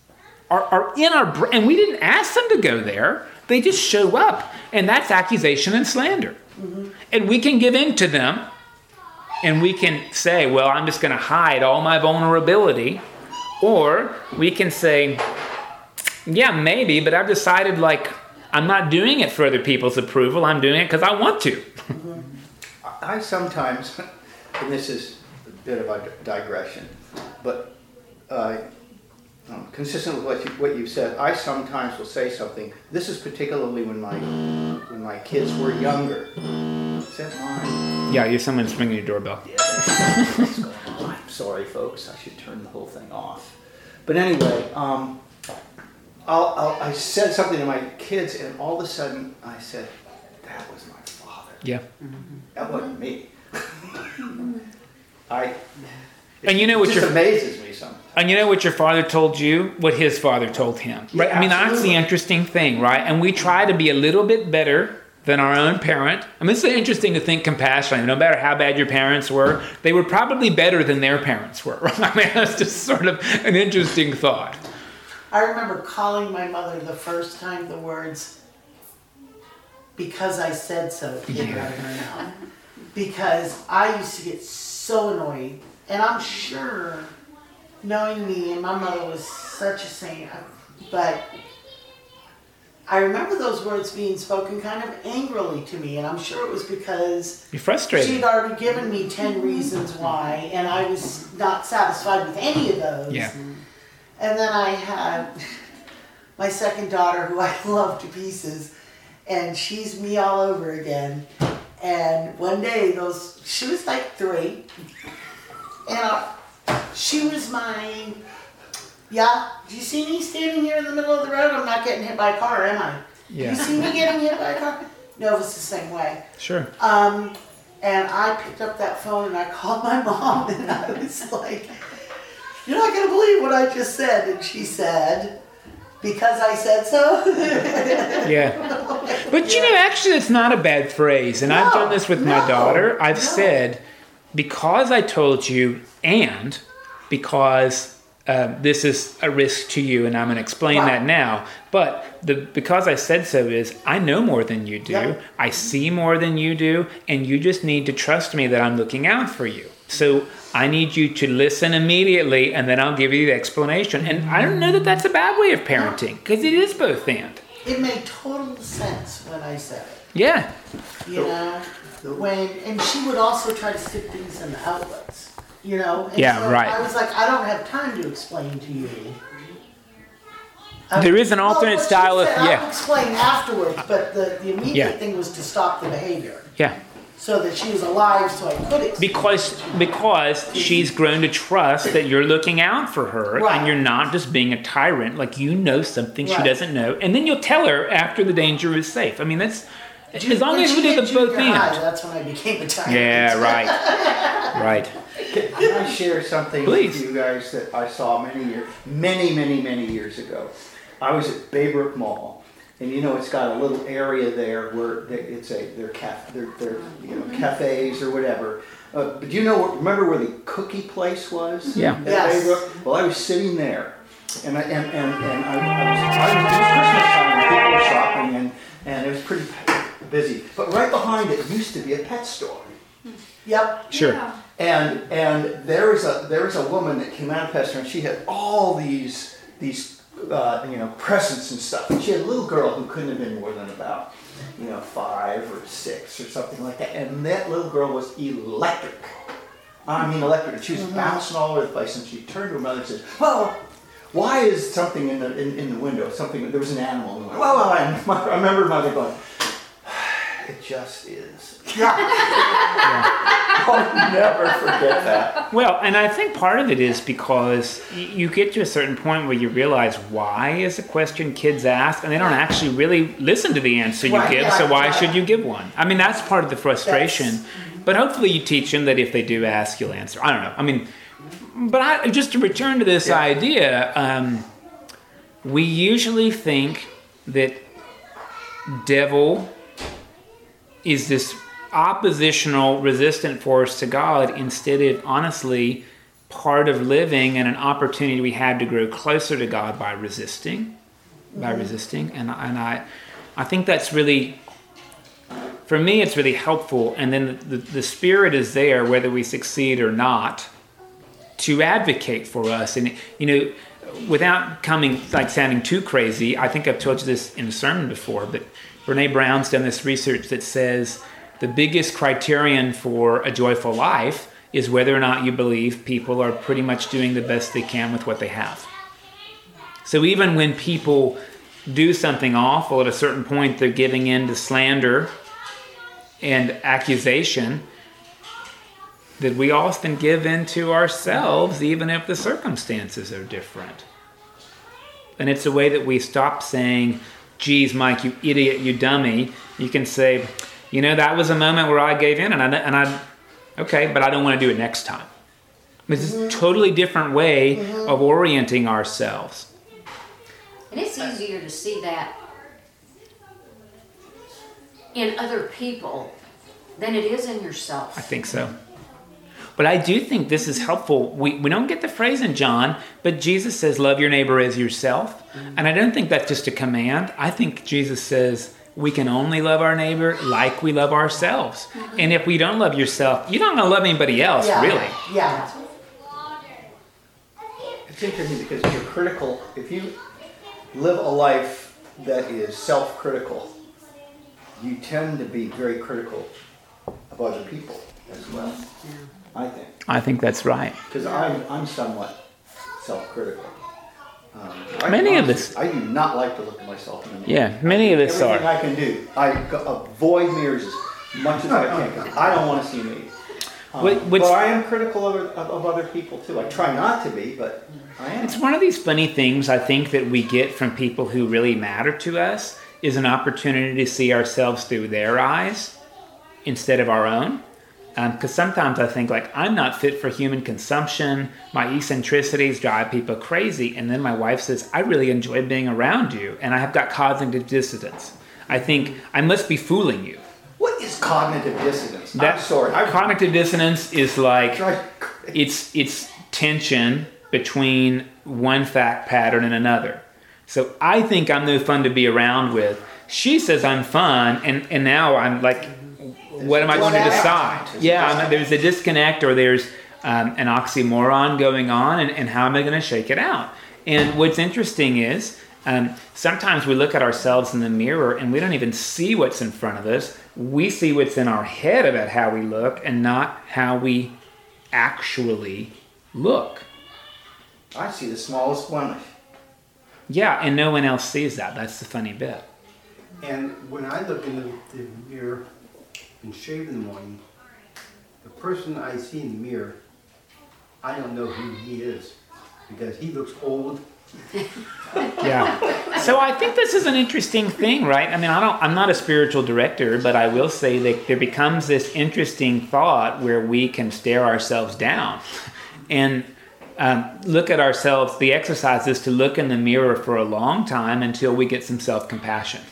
are, are in our brain, and we didn't ask them to go there. They just show up, and that's accusation and slander. Mm-hmm. And we can give in to them, and we can say, well, I'm just going to hide all my vulnerability. Or we can say, yeah, maybe, but I've decided like I'm not doing it for other people's approval. I'm doing it because I want to. I sometimes, and this is a bit of a digression, but uh, um, consistent with what you what you've said, I sometimes will say something. This is particularly when my when my kids were younger. Is that mine? Yeah, you're someone's ringing your doorbell. What's going on? I'm sorry, folks. I should turn the whole thing off. But anyway, um, I'll, I'll, I said something to my kids, and all of a sudden I said, "That was my father. Yeah. That wasn't me." I. And you know what your- amazes me sometimes. And you know what your father told you? What his father told him. Right? Yeah, I mean, that's the interesting thing, right? And we try to be a little bit better than our own parent. I mean, it's interesting to think compassionately. No matter how bad your parents were, they were probably better than their parents were. Right? I mean, that's just sort of an interesting thought. I remember calling my mother the first time the words because I said so came out of her mouth. Because I used to get so annoyed. And I'm sure, knowing me, and my mother was such a saint, uh, but I remember those words being spoken kind of angrily to me. And I'm sure it was because You're frustrated. she'd already given me 10 reasons why, and I was not satisfied with any of those. Yeah. And then I had my second daughter, who I love to pieces, and she's me all over again. And one day, those she was like three, and I, she was my yeah. Do you see me standing here in the middle of the road? I'm not getting hit by a car, am I? Yeah. You see me getting hit by a car? No, it's the same way. Sure. Um, and I picked up that phone and I called my mom and I was like, You're not gonna believe what I just said. And she said, Because I said so. Yeah. But you know, actually, it's not a bad phrase. And I've done this with my daughter. I've no. said, because I told you, and because uh, this is a risk to you, and I'm going to explain Right. that now. But the because I said so is I know more than you do. Yep. I see more than you do, and you just need to trust me that I'm looking out for you. So I need you to listen immediately, and then I'll give you the explanation. And I don't know that that's a bad way of parenting because it is both and. it made total sense when I said it. Yeah. You know? When and she would also try to stick things in the outlets. You know? And Yeah, so right. I was like, I don't have time to explain to you Um, There is an alternate she style of- said, I'll yeah. explain afterwards, but the, the immediate Yeah. thing was to stop the behavior. Yeah. So that she was alive so I could explain. Because because she's grown to trust that you're looking out for her Right. and you're not just being a tyrant, like you know something she doesn't know, and then you'll tell her after the danger is safe. I mean that's as long as she we do the both junior ends. That's when I became a tyrant. Yeah, right. Right. Can I share something Please. with you guys that I saw many years, many, many, many years ago? I was at Baybrook Mall, and you know it's got a little area there where they- it's a they're caf, they're, they're you know cafes or whatever. Uh, but do you know? Remember where the cookie place was? Yeah. Yes. Baybrook. Well, I was sitting there, and I and and, and I, I was, I was it was Christmas time. and People were shopping, and and it was pretty busy. But right behind it used to be a pet store. Yep. Sure. And and there was a there was a woman that came out of Pester and she had all these these uh, you know presents and stuff. And she had a little girl who couldn't have been more than about you know five or six or something like that. And that little girl was electric. I mean electric. She was bouncing all over the place. And she turned to her mother and said, "Well, why is something in the in, in the window? Something there was an animal in the window." Well, well, I, I remember mother going, "It just is." I'll never forget that. Well, and I think part of it is because you get to a certain point where you realize why is a question kids ask, and they don't actually really listen to the answer you Right, give. yeah, so why yeah. should you give one? I mean, that's part of the frustration. But hopefully, you teach them that if they do ask, you'll answer. I don't know. I mean, but I, just to return to this Yeah. idea, um, we usually think that devil is this oppositional, resistant force to God instead of honestly part of living and an opportunity we had to grow closer to God by resisting, by mm-hmm. resisting, and and I, I think that's really. For me, it's really helpful, and then the, the, the spirit is there, whether we succeed or not, to advocate for us. And you know, without coming like sounding too crazy, I think I've told you this in a sermon before, but Brene Brown's done this research that says the biggest criterion for a joyful life is whether or not you believe people are pretty much doing the best they can with what they have. So even when people do something awful, at a certain point they're giving in to slander and accusation that we often give in to ourselves, even if the circumstances are different. And it's a way that we stop saying, geez, Mike, you idiot, you dummy. You can say, you know, that was a moment where I gave in and I, and I okay, but I don't want to do it next time. It's a mm-hmm. totally different way mm-hmm. of orienting ourselves. And it's easier to see that in other people than it is in yourself. I think so. But I do think this is mm-hmm. helpful. We, we don't get the phrase in John, but Jesus says, Love your neighbor as yourself. And I don't think that's just a command. I think Jesus says, we can only love our neighbor like we love ourselves. Mm-hmm. And if we don't love yourself, you're not going to love anybody else, Yeah. really. Yeah. It's interesting because if you're critical, if you live a life that is self-critical, you tend to be very critical of other people as well. I think I think that's right. because I'm I'm somewhat self-critical. Um, I- Many of honestly, us- I do not like to look at myself in the mirror. Yeah, many of us are. Everything are. I can do, I go- avoid mirrors as much as I can. 'cause I don't want to see me. Um, What- but I am critical of, of, of other people too. I try not to be, but I am. It's one of these funny things I think that we get from people who really matter to us is an opportunity to see ourselves through their eyes instead of our own. Um, because sometimes I think like I'm not fit for human consumption. My eccentricities drive people crazy, and then my wife says I really enjoy being around you, and I have got cognitive dissonance. I think I must be fooling you. What is cognitive dissonance? I'm sorry. I cognitive dissonance is like it's it's tension between one fact pattern and another. So I think I'm no fun to be around with. She says I'm fun, and and now I'm like, what am I going to decide? Yeah, I'm, there's a disconnect, or there's um, an oxymoron going on, and, and how am I going to shake it out? And what's interesting is. Um, sometimes we look at ourselves in the mirror and we don't even see what's in front of us. We see what's in our head about how we look and not how we actually look. I see the smallest blemish. Yeah, and no one else sees that. That's the funny bit. And when I look in the, the mirror and shave in the morning, the person I see in the mirror, I don't know who he is because he looks old. Yeah. So I think this is an interesting thing, right? I mean, I don't I'm not a spiritual director, but I will say that there becomes this interesting thought where we can stare ourselves down and um, look at ourselves. The exercise is to look in the mirror for a long time until we get some self compassion.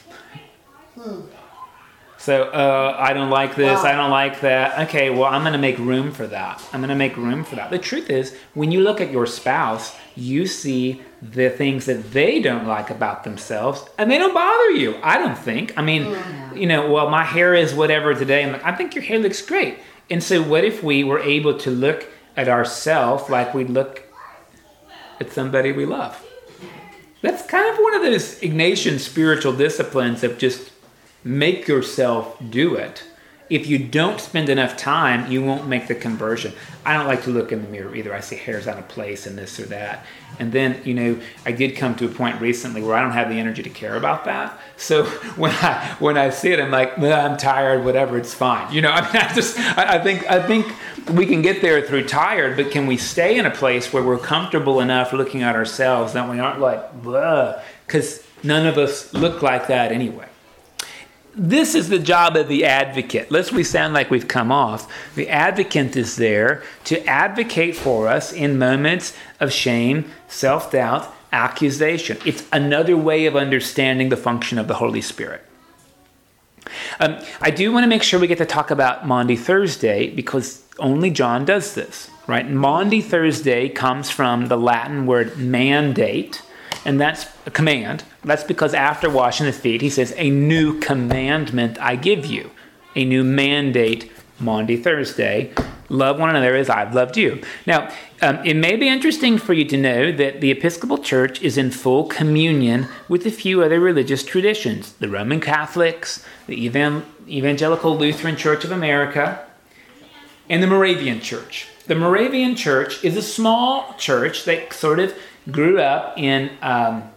So uh, I don't like this. I don't like that. Okay, well I'm going to make room for that. I'm going to make room for that. The truth is, when you look at your spouse, you see the things that they don't like about themselves, and they don't bother you. I don't think. I mean, you know, well my hair is whatever today. I'm like, I think your hair looks great. And so, what if we were able to look at ourselves like we look at somebody we love? That's kind of one of those Ignatian spiritual disciplines of just make yourself do it. If you don't spend enough time, you won't make the conversion. I don't like to look in the mirror either. I see hairs out of place and this or that. And then, you know, I did come to a point recently where I don't have the energy to care about that. So when I when I see it, I'm like, well, I'm tired, whatever, it's fine. You know, I mean, I just I, I think I think we can get there through tired, but can we stay in a place where we're comfortable enough looking at ourselves that we aren't like, because none of us look like that anyway this is the job of the advocate. Lest we sound like we've come off, the advocate is there to advocate for us in moments of shame, self doubt, accusation. It's another way of understanding the function of the Holy Spirit. Um, I do want to make sure we get to talk about Maundy Thursday because only John does this, right? Maundy Thursday comes from the Latin word mandate and that's a command. That's because after washing the feet, he says, A new commandment I give you, a new mandate, Maundy Thursday. Love one another as I've loved you. Now, um, it may be interesting for you to know that the Episcopal Church is in full communion with a few other religious traditions the Roman Catholics, the Evangelical Lutheran Church of America, and the Moravian Church. The Moravian Church is a small church that sort of grew up in um,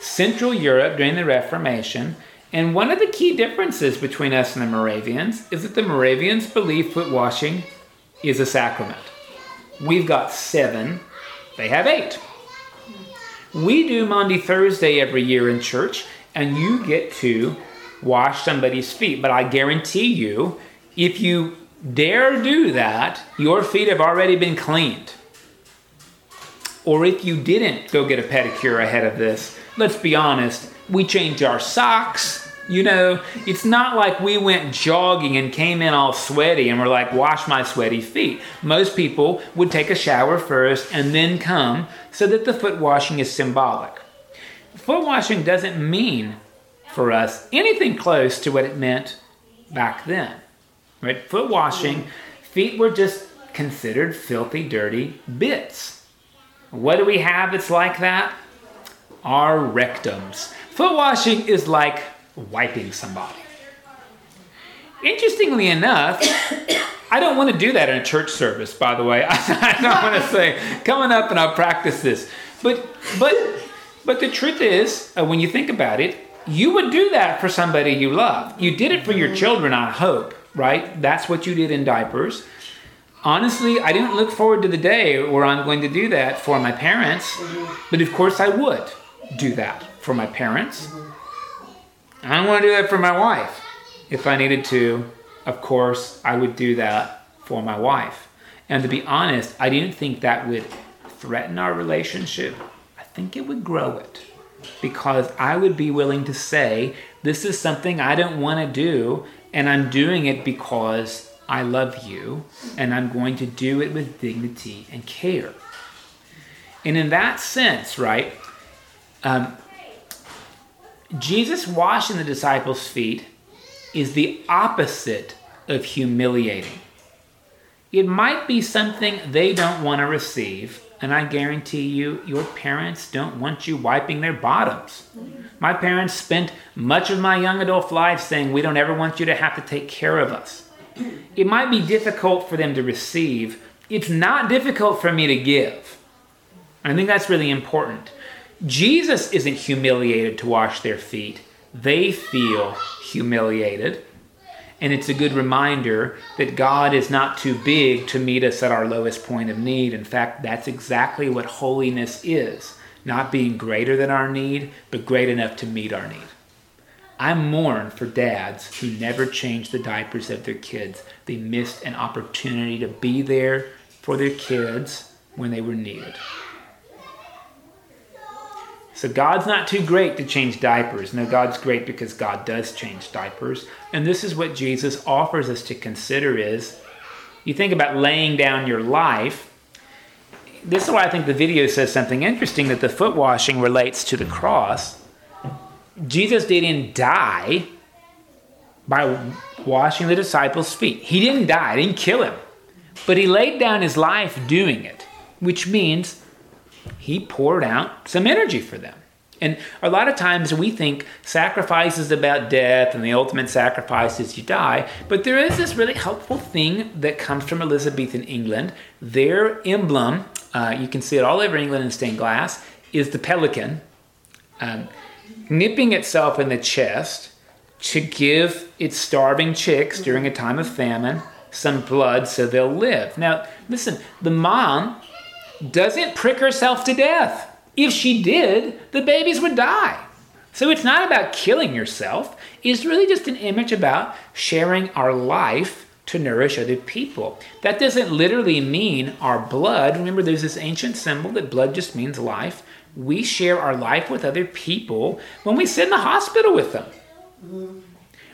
Central Europe during the Reformation. And one of the key differences between us and the Moravians is that the Moravians believe foot washing is a sacrament. We've got seven, they have eight. We do Maundy Thursday every year in church, and you get to wash somebody's feet. But I guarantee you, if you dare do that, your feet have already been cleaned. Or if you didn't go get a pedicure ahead of this, let's be honest, we change our socks. You know, it's not like we went jogging and came in all sweaty and we're like, wash my sweaty feet. Most people would take a shower first and then come so that the foot washing is symbolic. Foot washing doesn't mean for us anything close to what it meant back then. Right? Foot washing, feet were just considered filthy, dirty bits. What do we have that's like that? Our rectums. Foot washing is like wiping somebody. Interestingly enough, I don't want to do that in a church service, by the way. I don't want to say, coming up and I'll practice this. But, but, but the truth is, uh, when you think about it, you would do that for somebody you love. You did it for your children, I hope, right? That's what you did in diapers honestly, I didn't look forward to the day where I'm going to do that for my parents, mm-hmm. but of course I would do that for my parents. Mm-hmm. I want to do that for my wife. If I needed to, of course, I would do that for my wife. And to be honest, I didn't think that would threaten our relationship. I think it would grow it because I would be willing to say, This is something I don't want to do, and I'm doing it because I love you, and I'm going to do it with dignity and care. And in that sense, right, um, Jesus washing the disciples' feet is the opposite of humiliating. It might be something they don't want to receive, and I guarantee you, your parents don't want you wiping their bottoms. My parents spent much of my young adult life saying, We don't ever want you to have to take care of us it might be difficult for them to receive. It's not difficult for me to give. I think that's really important. Jesus isn't humiliated to wash their feet. They feel humiliated. And it's a good reminder that God is not too big to meet us at our lowest point of need. In fact, that's exactly what holiness is not being greater than our need, but great enough to meet our need. I mourn for dads who never changed the diapers of their kids. They missed an opportunity to be there for their kids when they were needed. So God's not too great to change diapers. No, God's great because God does change diapers. And this is what Jesus offers us to consider is you think about laying down your life. This is why I think the video says something interesting that the foot washing relates to the cross. Jesus didn't die by washing the disciples' feet. He didn't die, he didn't kill him. But he laid down his life doing it, which means he poured out some energy for them. And a lot of times we think sacrifice is about death and the ultimate sacrifice is you die. But there is this really helpful thing that comes from Elizabethan England. Their emblem, uh, you can see it all over England in stained glass, is the pelican um, nipping itself in the chest to give its starving chicks mm-hmm. during a time of famine some blood so they'll live. Now, listen, the mom doesn't prick herself to death. If she did, the babies would die. So it's not about killing yourself, it's really just an image about sharing our life to nourish other people. That doesn't literally mean our blood. Remember, there's this ancient symbol that blood just means life. We share our life with other people when we sit in the hospital with them.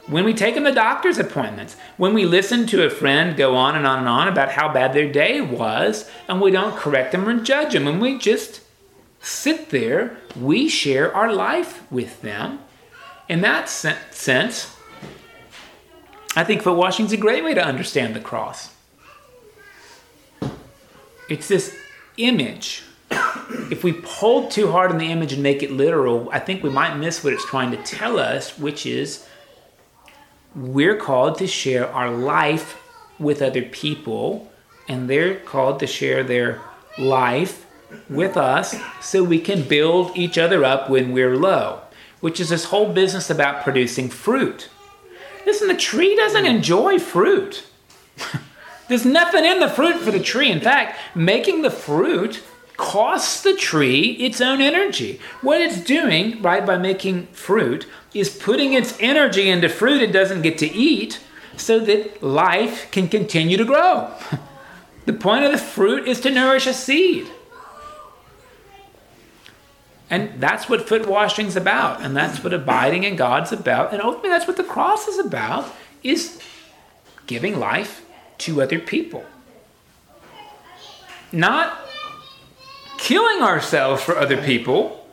When we take them to doctor's appointments, when we listen to a friend go on and on and on about how bad their day was, and we don't correct them or judge them, and we just sit there, we share our life with them. In that sense, I think foot washing is a great way to understand the cross. It's this image. If we pull too hard on the image and make it literal, I think we might miss what it's trying to tell us, which is we're called to share our life with other people, and they're called to share their life with us so we can build each other up when we're low, which is this whole business about producing fruit. Listen, the tree doesn't enjoy fruit. There's nothing in the fruit for the tree. In fact, making the fruit costs the tree its own energy. What it's doing, right, by making fruit, is putting its energy into fruit it doesn't get to eat so that life can continue to grow. the point of the fruit is to nourish a seed. And that's what foot washing's about, and that's what abiding in God's about, and ultimately that's what the cross is about, is giving life to other people. Not killing ourselves for other people.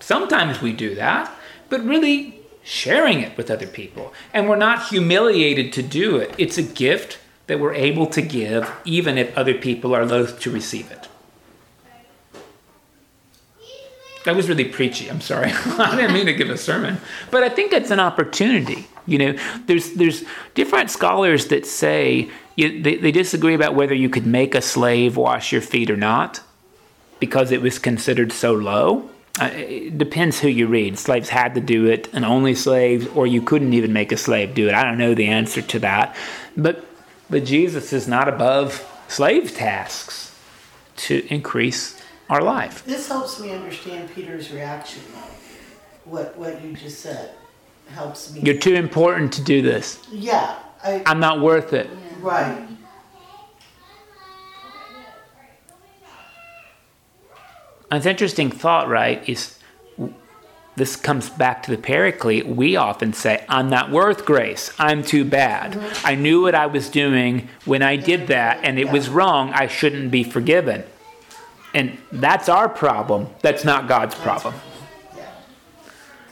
Sometimes we do that, but really sharing it with other people. And we're not humiliated to do it. It's a gift that we're able to give, even if other people are loath to receive it. That was really preachy. I'm sorry. I didn't mean to give a sermon, but I think it's an opportunity. You know, there's there's different scholars that say you, they, they disagree about whether you could make a slave wash your feet or not because it was considered so low. Uh, it depends who you read. Slaves had to do it, and only slaves, or you couldn't even make a slave do it. I don't know the answer to that, but but Jesus is not above slave tasks to increase our life. This helps me understand Peter's reaction, What what you just said helps me. You're too important to do this. Yeah, I, I'm not worth it. Right. An interesting thought, right, is this comes back to the paraclete. We often say, I'm not worth grace. I'm too bad. Mm-hmm. I knew what I was doing when I did that, and it yeah. was wrong. I shouldn't be forgiven. And that's our problem. That's not God's problem.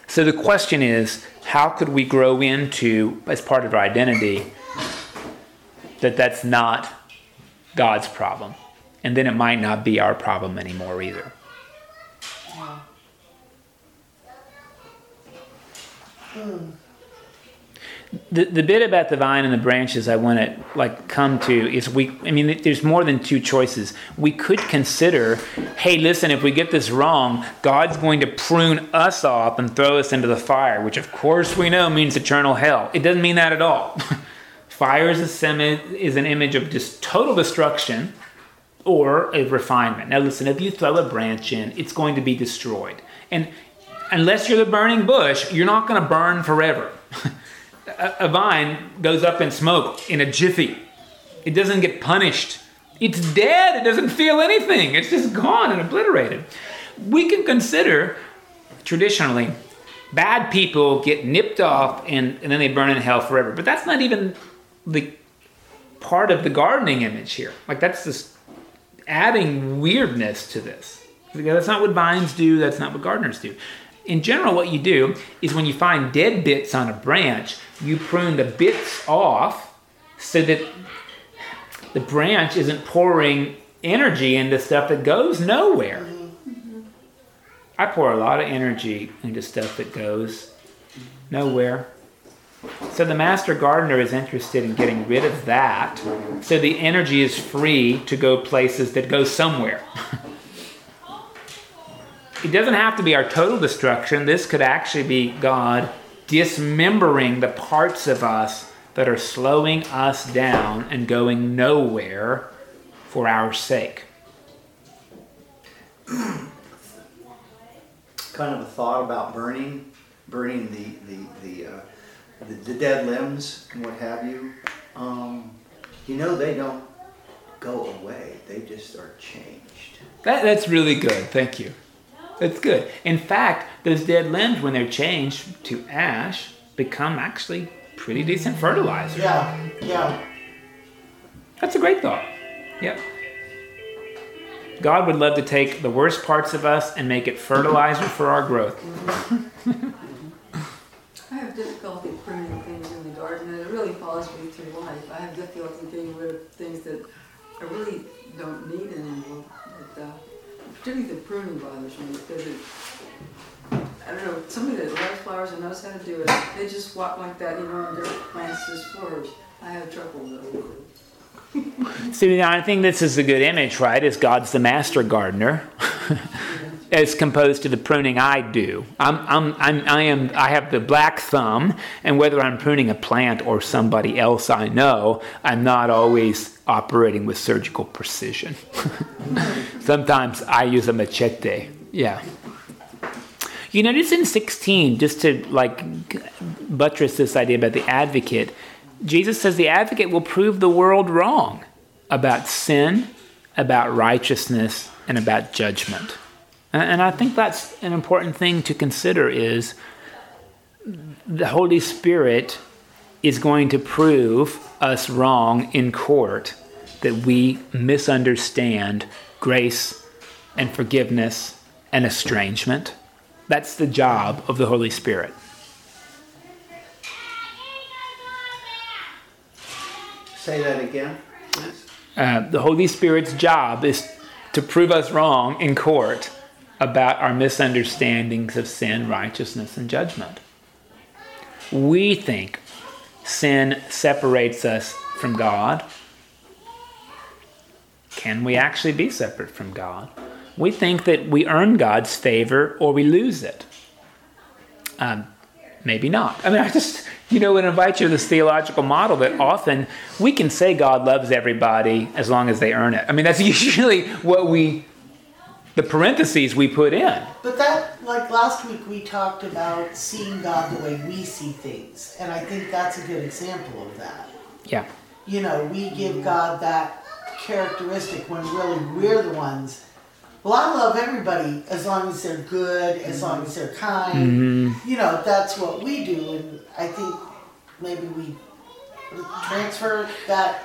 So the question is how could we grow into, as part of our identity, that that's not God's problem? And then it might not be our problem anymore either. The, the bit about the vine and the branches I want to like come to is we I mean there's more than two choices. We could consider, hey listen, if we get this wrong, God's going to prune us off and throw us into the fire, which of course we know means eternal hell. It doesn't mean that at all. fire is a semi, is an image of just total destruction or a refinement. Now listen, if you throw a branch in, it's going to be destroyed. And unless you're the burning bush, you're not going to burn forever. a, a vine goes up in smoke in a jiffy. It doesn't get punished. It's dead. It doesn't feel anything. It's just gone and obliterated. We can consider traditionally bad people get nipped off and, and then they burn in hell forever. But that's not even the part of the gardening image here. Like that's just adding weirdness to this. That's not what vines do. That's not what gardeners do in general, what you do is when you find dead bits on a branch, you prune the bits off so that the branch isn't pouring energy into stuff that goes nowhere. I pour a lot of energy into stuff that goes nowhere. So the master gardener is interested in getting rid of that so the energy is free to go places that go somewhere. it doesn't have to be our total destruction. This could actually be God dismembering the parts of us that are slowing us down and going nowhere for our sake. kind of a thought about burning, burning the the the, uh, the, the dead limbs and what have you. Um, you know, they don't go away; they just are changed. That, that's really good. Thank you. That's good. In fact, those dead limbs, when they're changed to ash, become actually pretty decent fertilizer. Yeah, yeah. That's a great thought. Yep. God would love to take the worst parts of us and make it fertilizer for our growth. I have difficulty pruning things in the garden, and it really follows me through life. I have difficulty getting rid of things that I really don't need anymore. But, uh, particularly the pruning bothers me because it, I don't know, somebody that loves flowers and knows how to do it, they just walk like that, you know, and their plants just flourish. I have trouble. See, I think this is a good image, right? As God's the master gardener, as composed to the pruning I do. I'm, I'm, I'm, I am, I have the black thumb, and whether I'm pruning a plant or somebody else I know, I'm not always operating with surgical precision. Sometimes I use a machete. Yeah. You notice in 16, just to like buttress this idea about the advocate, Jesus says the advocate will prove the world wrong about sin, about righteousness, and about judgment. And I think that's an important thing to consider is the Holy Spirit is going to prove us wrong in court that we misunderstand grace and forgiveness and estrangement. That's the job of the Holy Spirit. Say that again. Uh, the Holy Spirit's job is to prove us wrong in court about our misunderstandings of sin, righteousness, and judgment. We think sin separates us from God. Can we actually be separate from God? We think that we earn God's favor or we lose it. Um, maybe not. I mean, I just, you know, would invite you to this theological model that often we can say God loves everybody as long as they earn it. I mean, that's usually what we, the parentheses we put in. But that, like last week, we talked about seeing God the way we see things. And I think that's a good example of that. Yeah. You know, we give God that characteristic when really we're the ones. Well, I love everybody as long as they're good, as long as they're kind. Mm-hmm. You know, that's what we do. And I think maybe we transfer that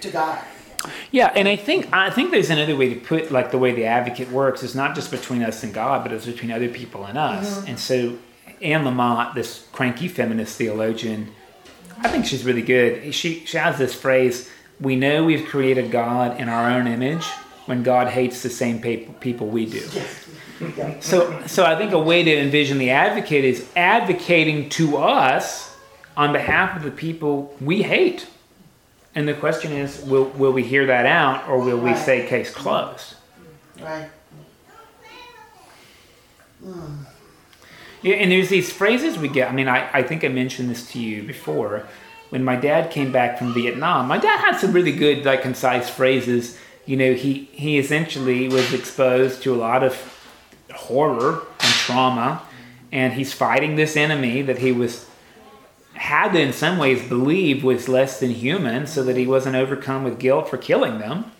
to God. Yeah, and I think I think there's another way to put like the way the advocate works is not just between us and God, but it's between other people and us. Mm-hmm. And so Anne Lamott, this cranky feminist theologian, I think she's really good. She she has this phrase: "We know we've created God in our own image when God hates the same people we do." So so I think a way to envision the advocate is advocating to us on behalf of the people we hate. And the question is, will, will we hear that out or will we say case closed? Right. Yeah, and there's these phrases we get. I mean, I, I think I mentioned this to you before. When my dad came back from Vietnam, my dad had some really good, like, concise phrases. You know, he, he essentially was exposed to a lot of horror and trauma, and he's fighting this enemy that he was had to, in some ways, believe was less than human, so that he wasn't overcome with guilt for killing them.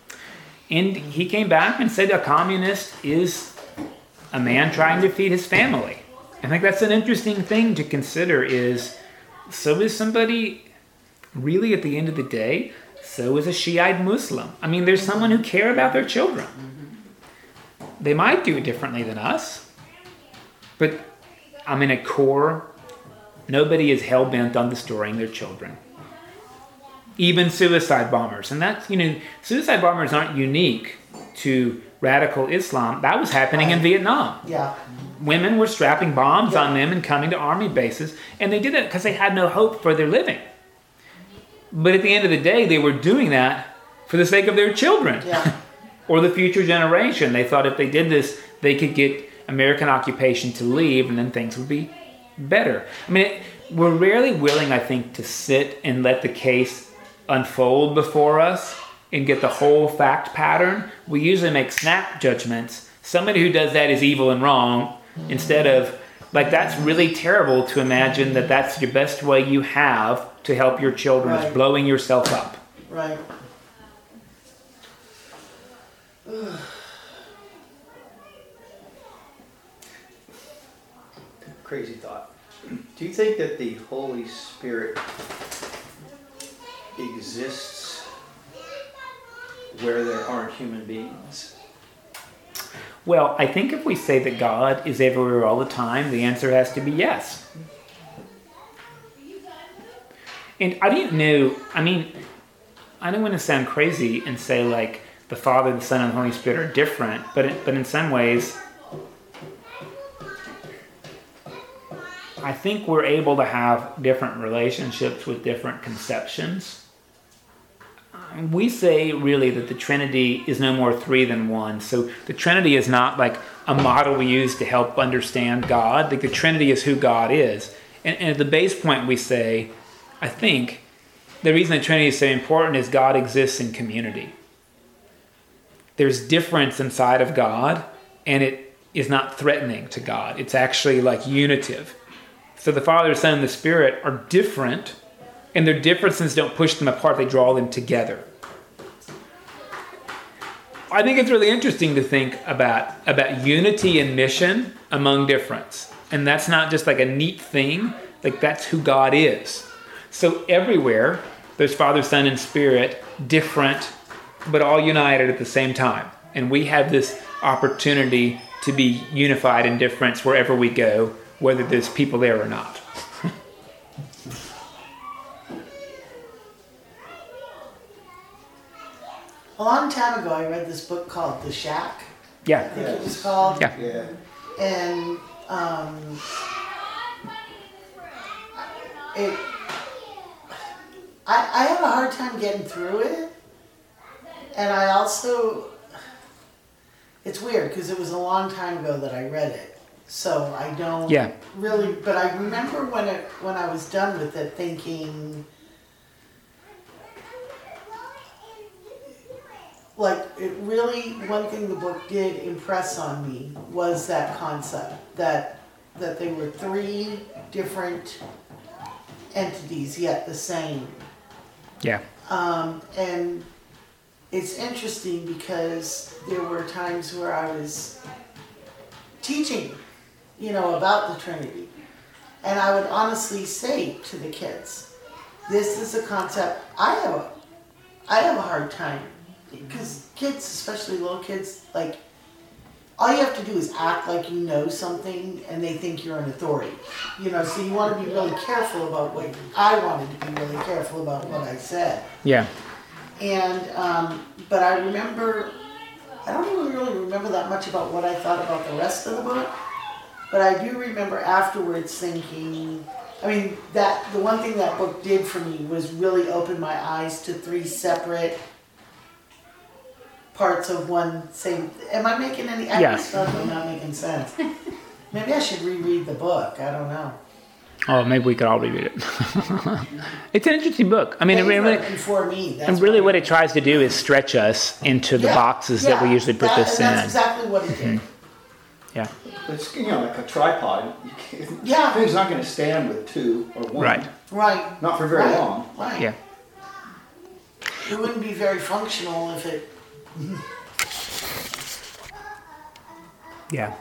And he came back and said a communist is a man trying to feed his family. I think that's an interesting thing to consider is so is somebody really at the end of the day, so is a Shiite Muslim. I mean, there's someone who care about their children. Mm-hmm. They might do it differently than us, but I mean, at core, nobody is hell bent on destroying their children. Even suicide bombers, and that's you know, suicide bombers aren't unique to radical Islam. That was happening in Vietnam Yeah. women were strapping bombs Yeah. on them and coming to army bases and they did it because they had no hope for their living but at the end of the day they were doing that for the sake of their children. Yeah. or the future generation. They thought if they did this they could get american occupation to leave and then things would be better. I mean it, we're rarely willing i think to sit and let the case unfold before us and get the whole fact pattern. We usually make snap judgments. Somebody who does that is evil and wrong instead of like that's really terrible to imagine that that's the best way you have to help your children is blowing yourself up Right. Crazy thought. Do you think that the Holy Spirit exists where there aren't human beings? Well, I think if we say that God is everywhere all the time, the answer has to be yes. And I didn't know, I mean, I don't want to sound crazy and say like the Father, the Son, and the Holy Spirit are different, but it, but in some ways, I think we're able to have different relationships with different conceptions we say really that the Trinity is no more three than one. So the Trinity is not like a model we use to help understand God. Like the Trinity is who God is. And, and at the base point, we say, I think, the reason the Trinity is so important is God exists in community. There's difference inside of God, and it is not threatening to God. It's actually like unitive. So the Father, Son, and the Spirit are different and their differences don't push them apart, they draw them together. I think it's really interesting to think about, about unity and mission among difference. And that's not just like a neat thing, like that's who God is. So everywhere, there's Father, Son, and Spirit, different, but all united at the same time. And we have this opportunity to be unified in difference wherever we go, whether there's people there or not. A long time ago, I read this book called The Shack. Yeah. I Yeah. think it was called. Yeah. Yeah. and um, it I, I have a hard time getting through it. And i also it's weird because it was a long time ago that i read it. So i don't Yeah. really but i remember when it when i was done with it thinking like it really one thing the book did impress on me was that concept that that they were three different entities yet the same Yeah. um, and it's interesting because there were times where I was teaching, you know, about the Trinity. And I would honestly say to the kids, this is a concept I have a, I have a hard time because kids, especially little kids, like all you have to do is act like you know something and they think you're an authority. You know, so you want to be really careful about what I wanted to be really careful about what I said. Yeah. And um, but I remember, I don't even really remember that much about what I thought about the rest of the book, but I do remember afterwards thinking, I mean, that the one thing that book did for me was really open my eyes to three separate parts of one same. Am I making any? I'm Yeah. certainly not making sense. Maybe I should reread the book. I don't know. Oh, maybe we could all reread it. it's an interesting book. I mean, it Maybe really, for- for me, that's and really what what it tries to do is stretch us into the Yeah, boxes that we yeah, usually put that- this and in. That's exactly what it did. Mm-hmm. Yeah. It's, you know, like a tripod. You can't, Yeah. Thing's not gonna stand with two or one. Right. Right. Not for very right, long. Right. Yeah. It wouldn't be very functional if it. Yeah.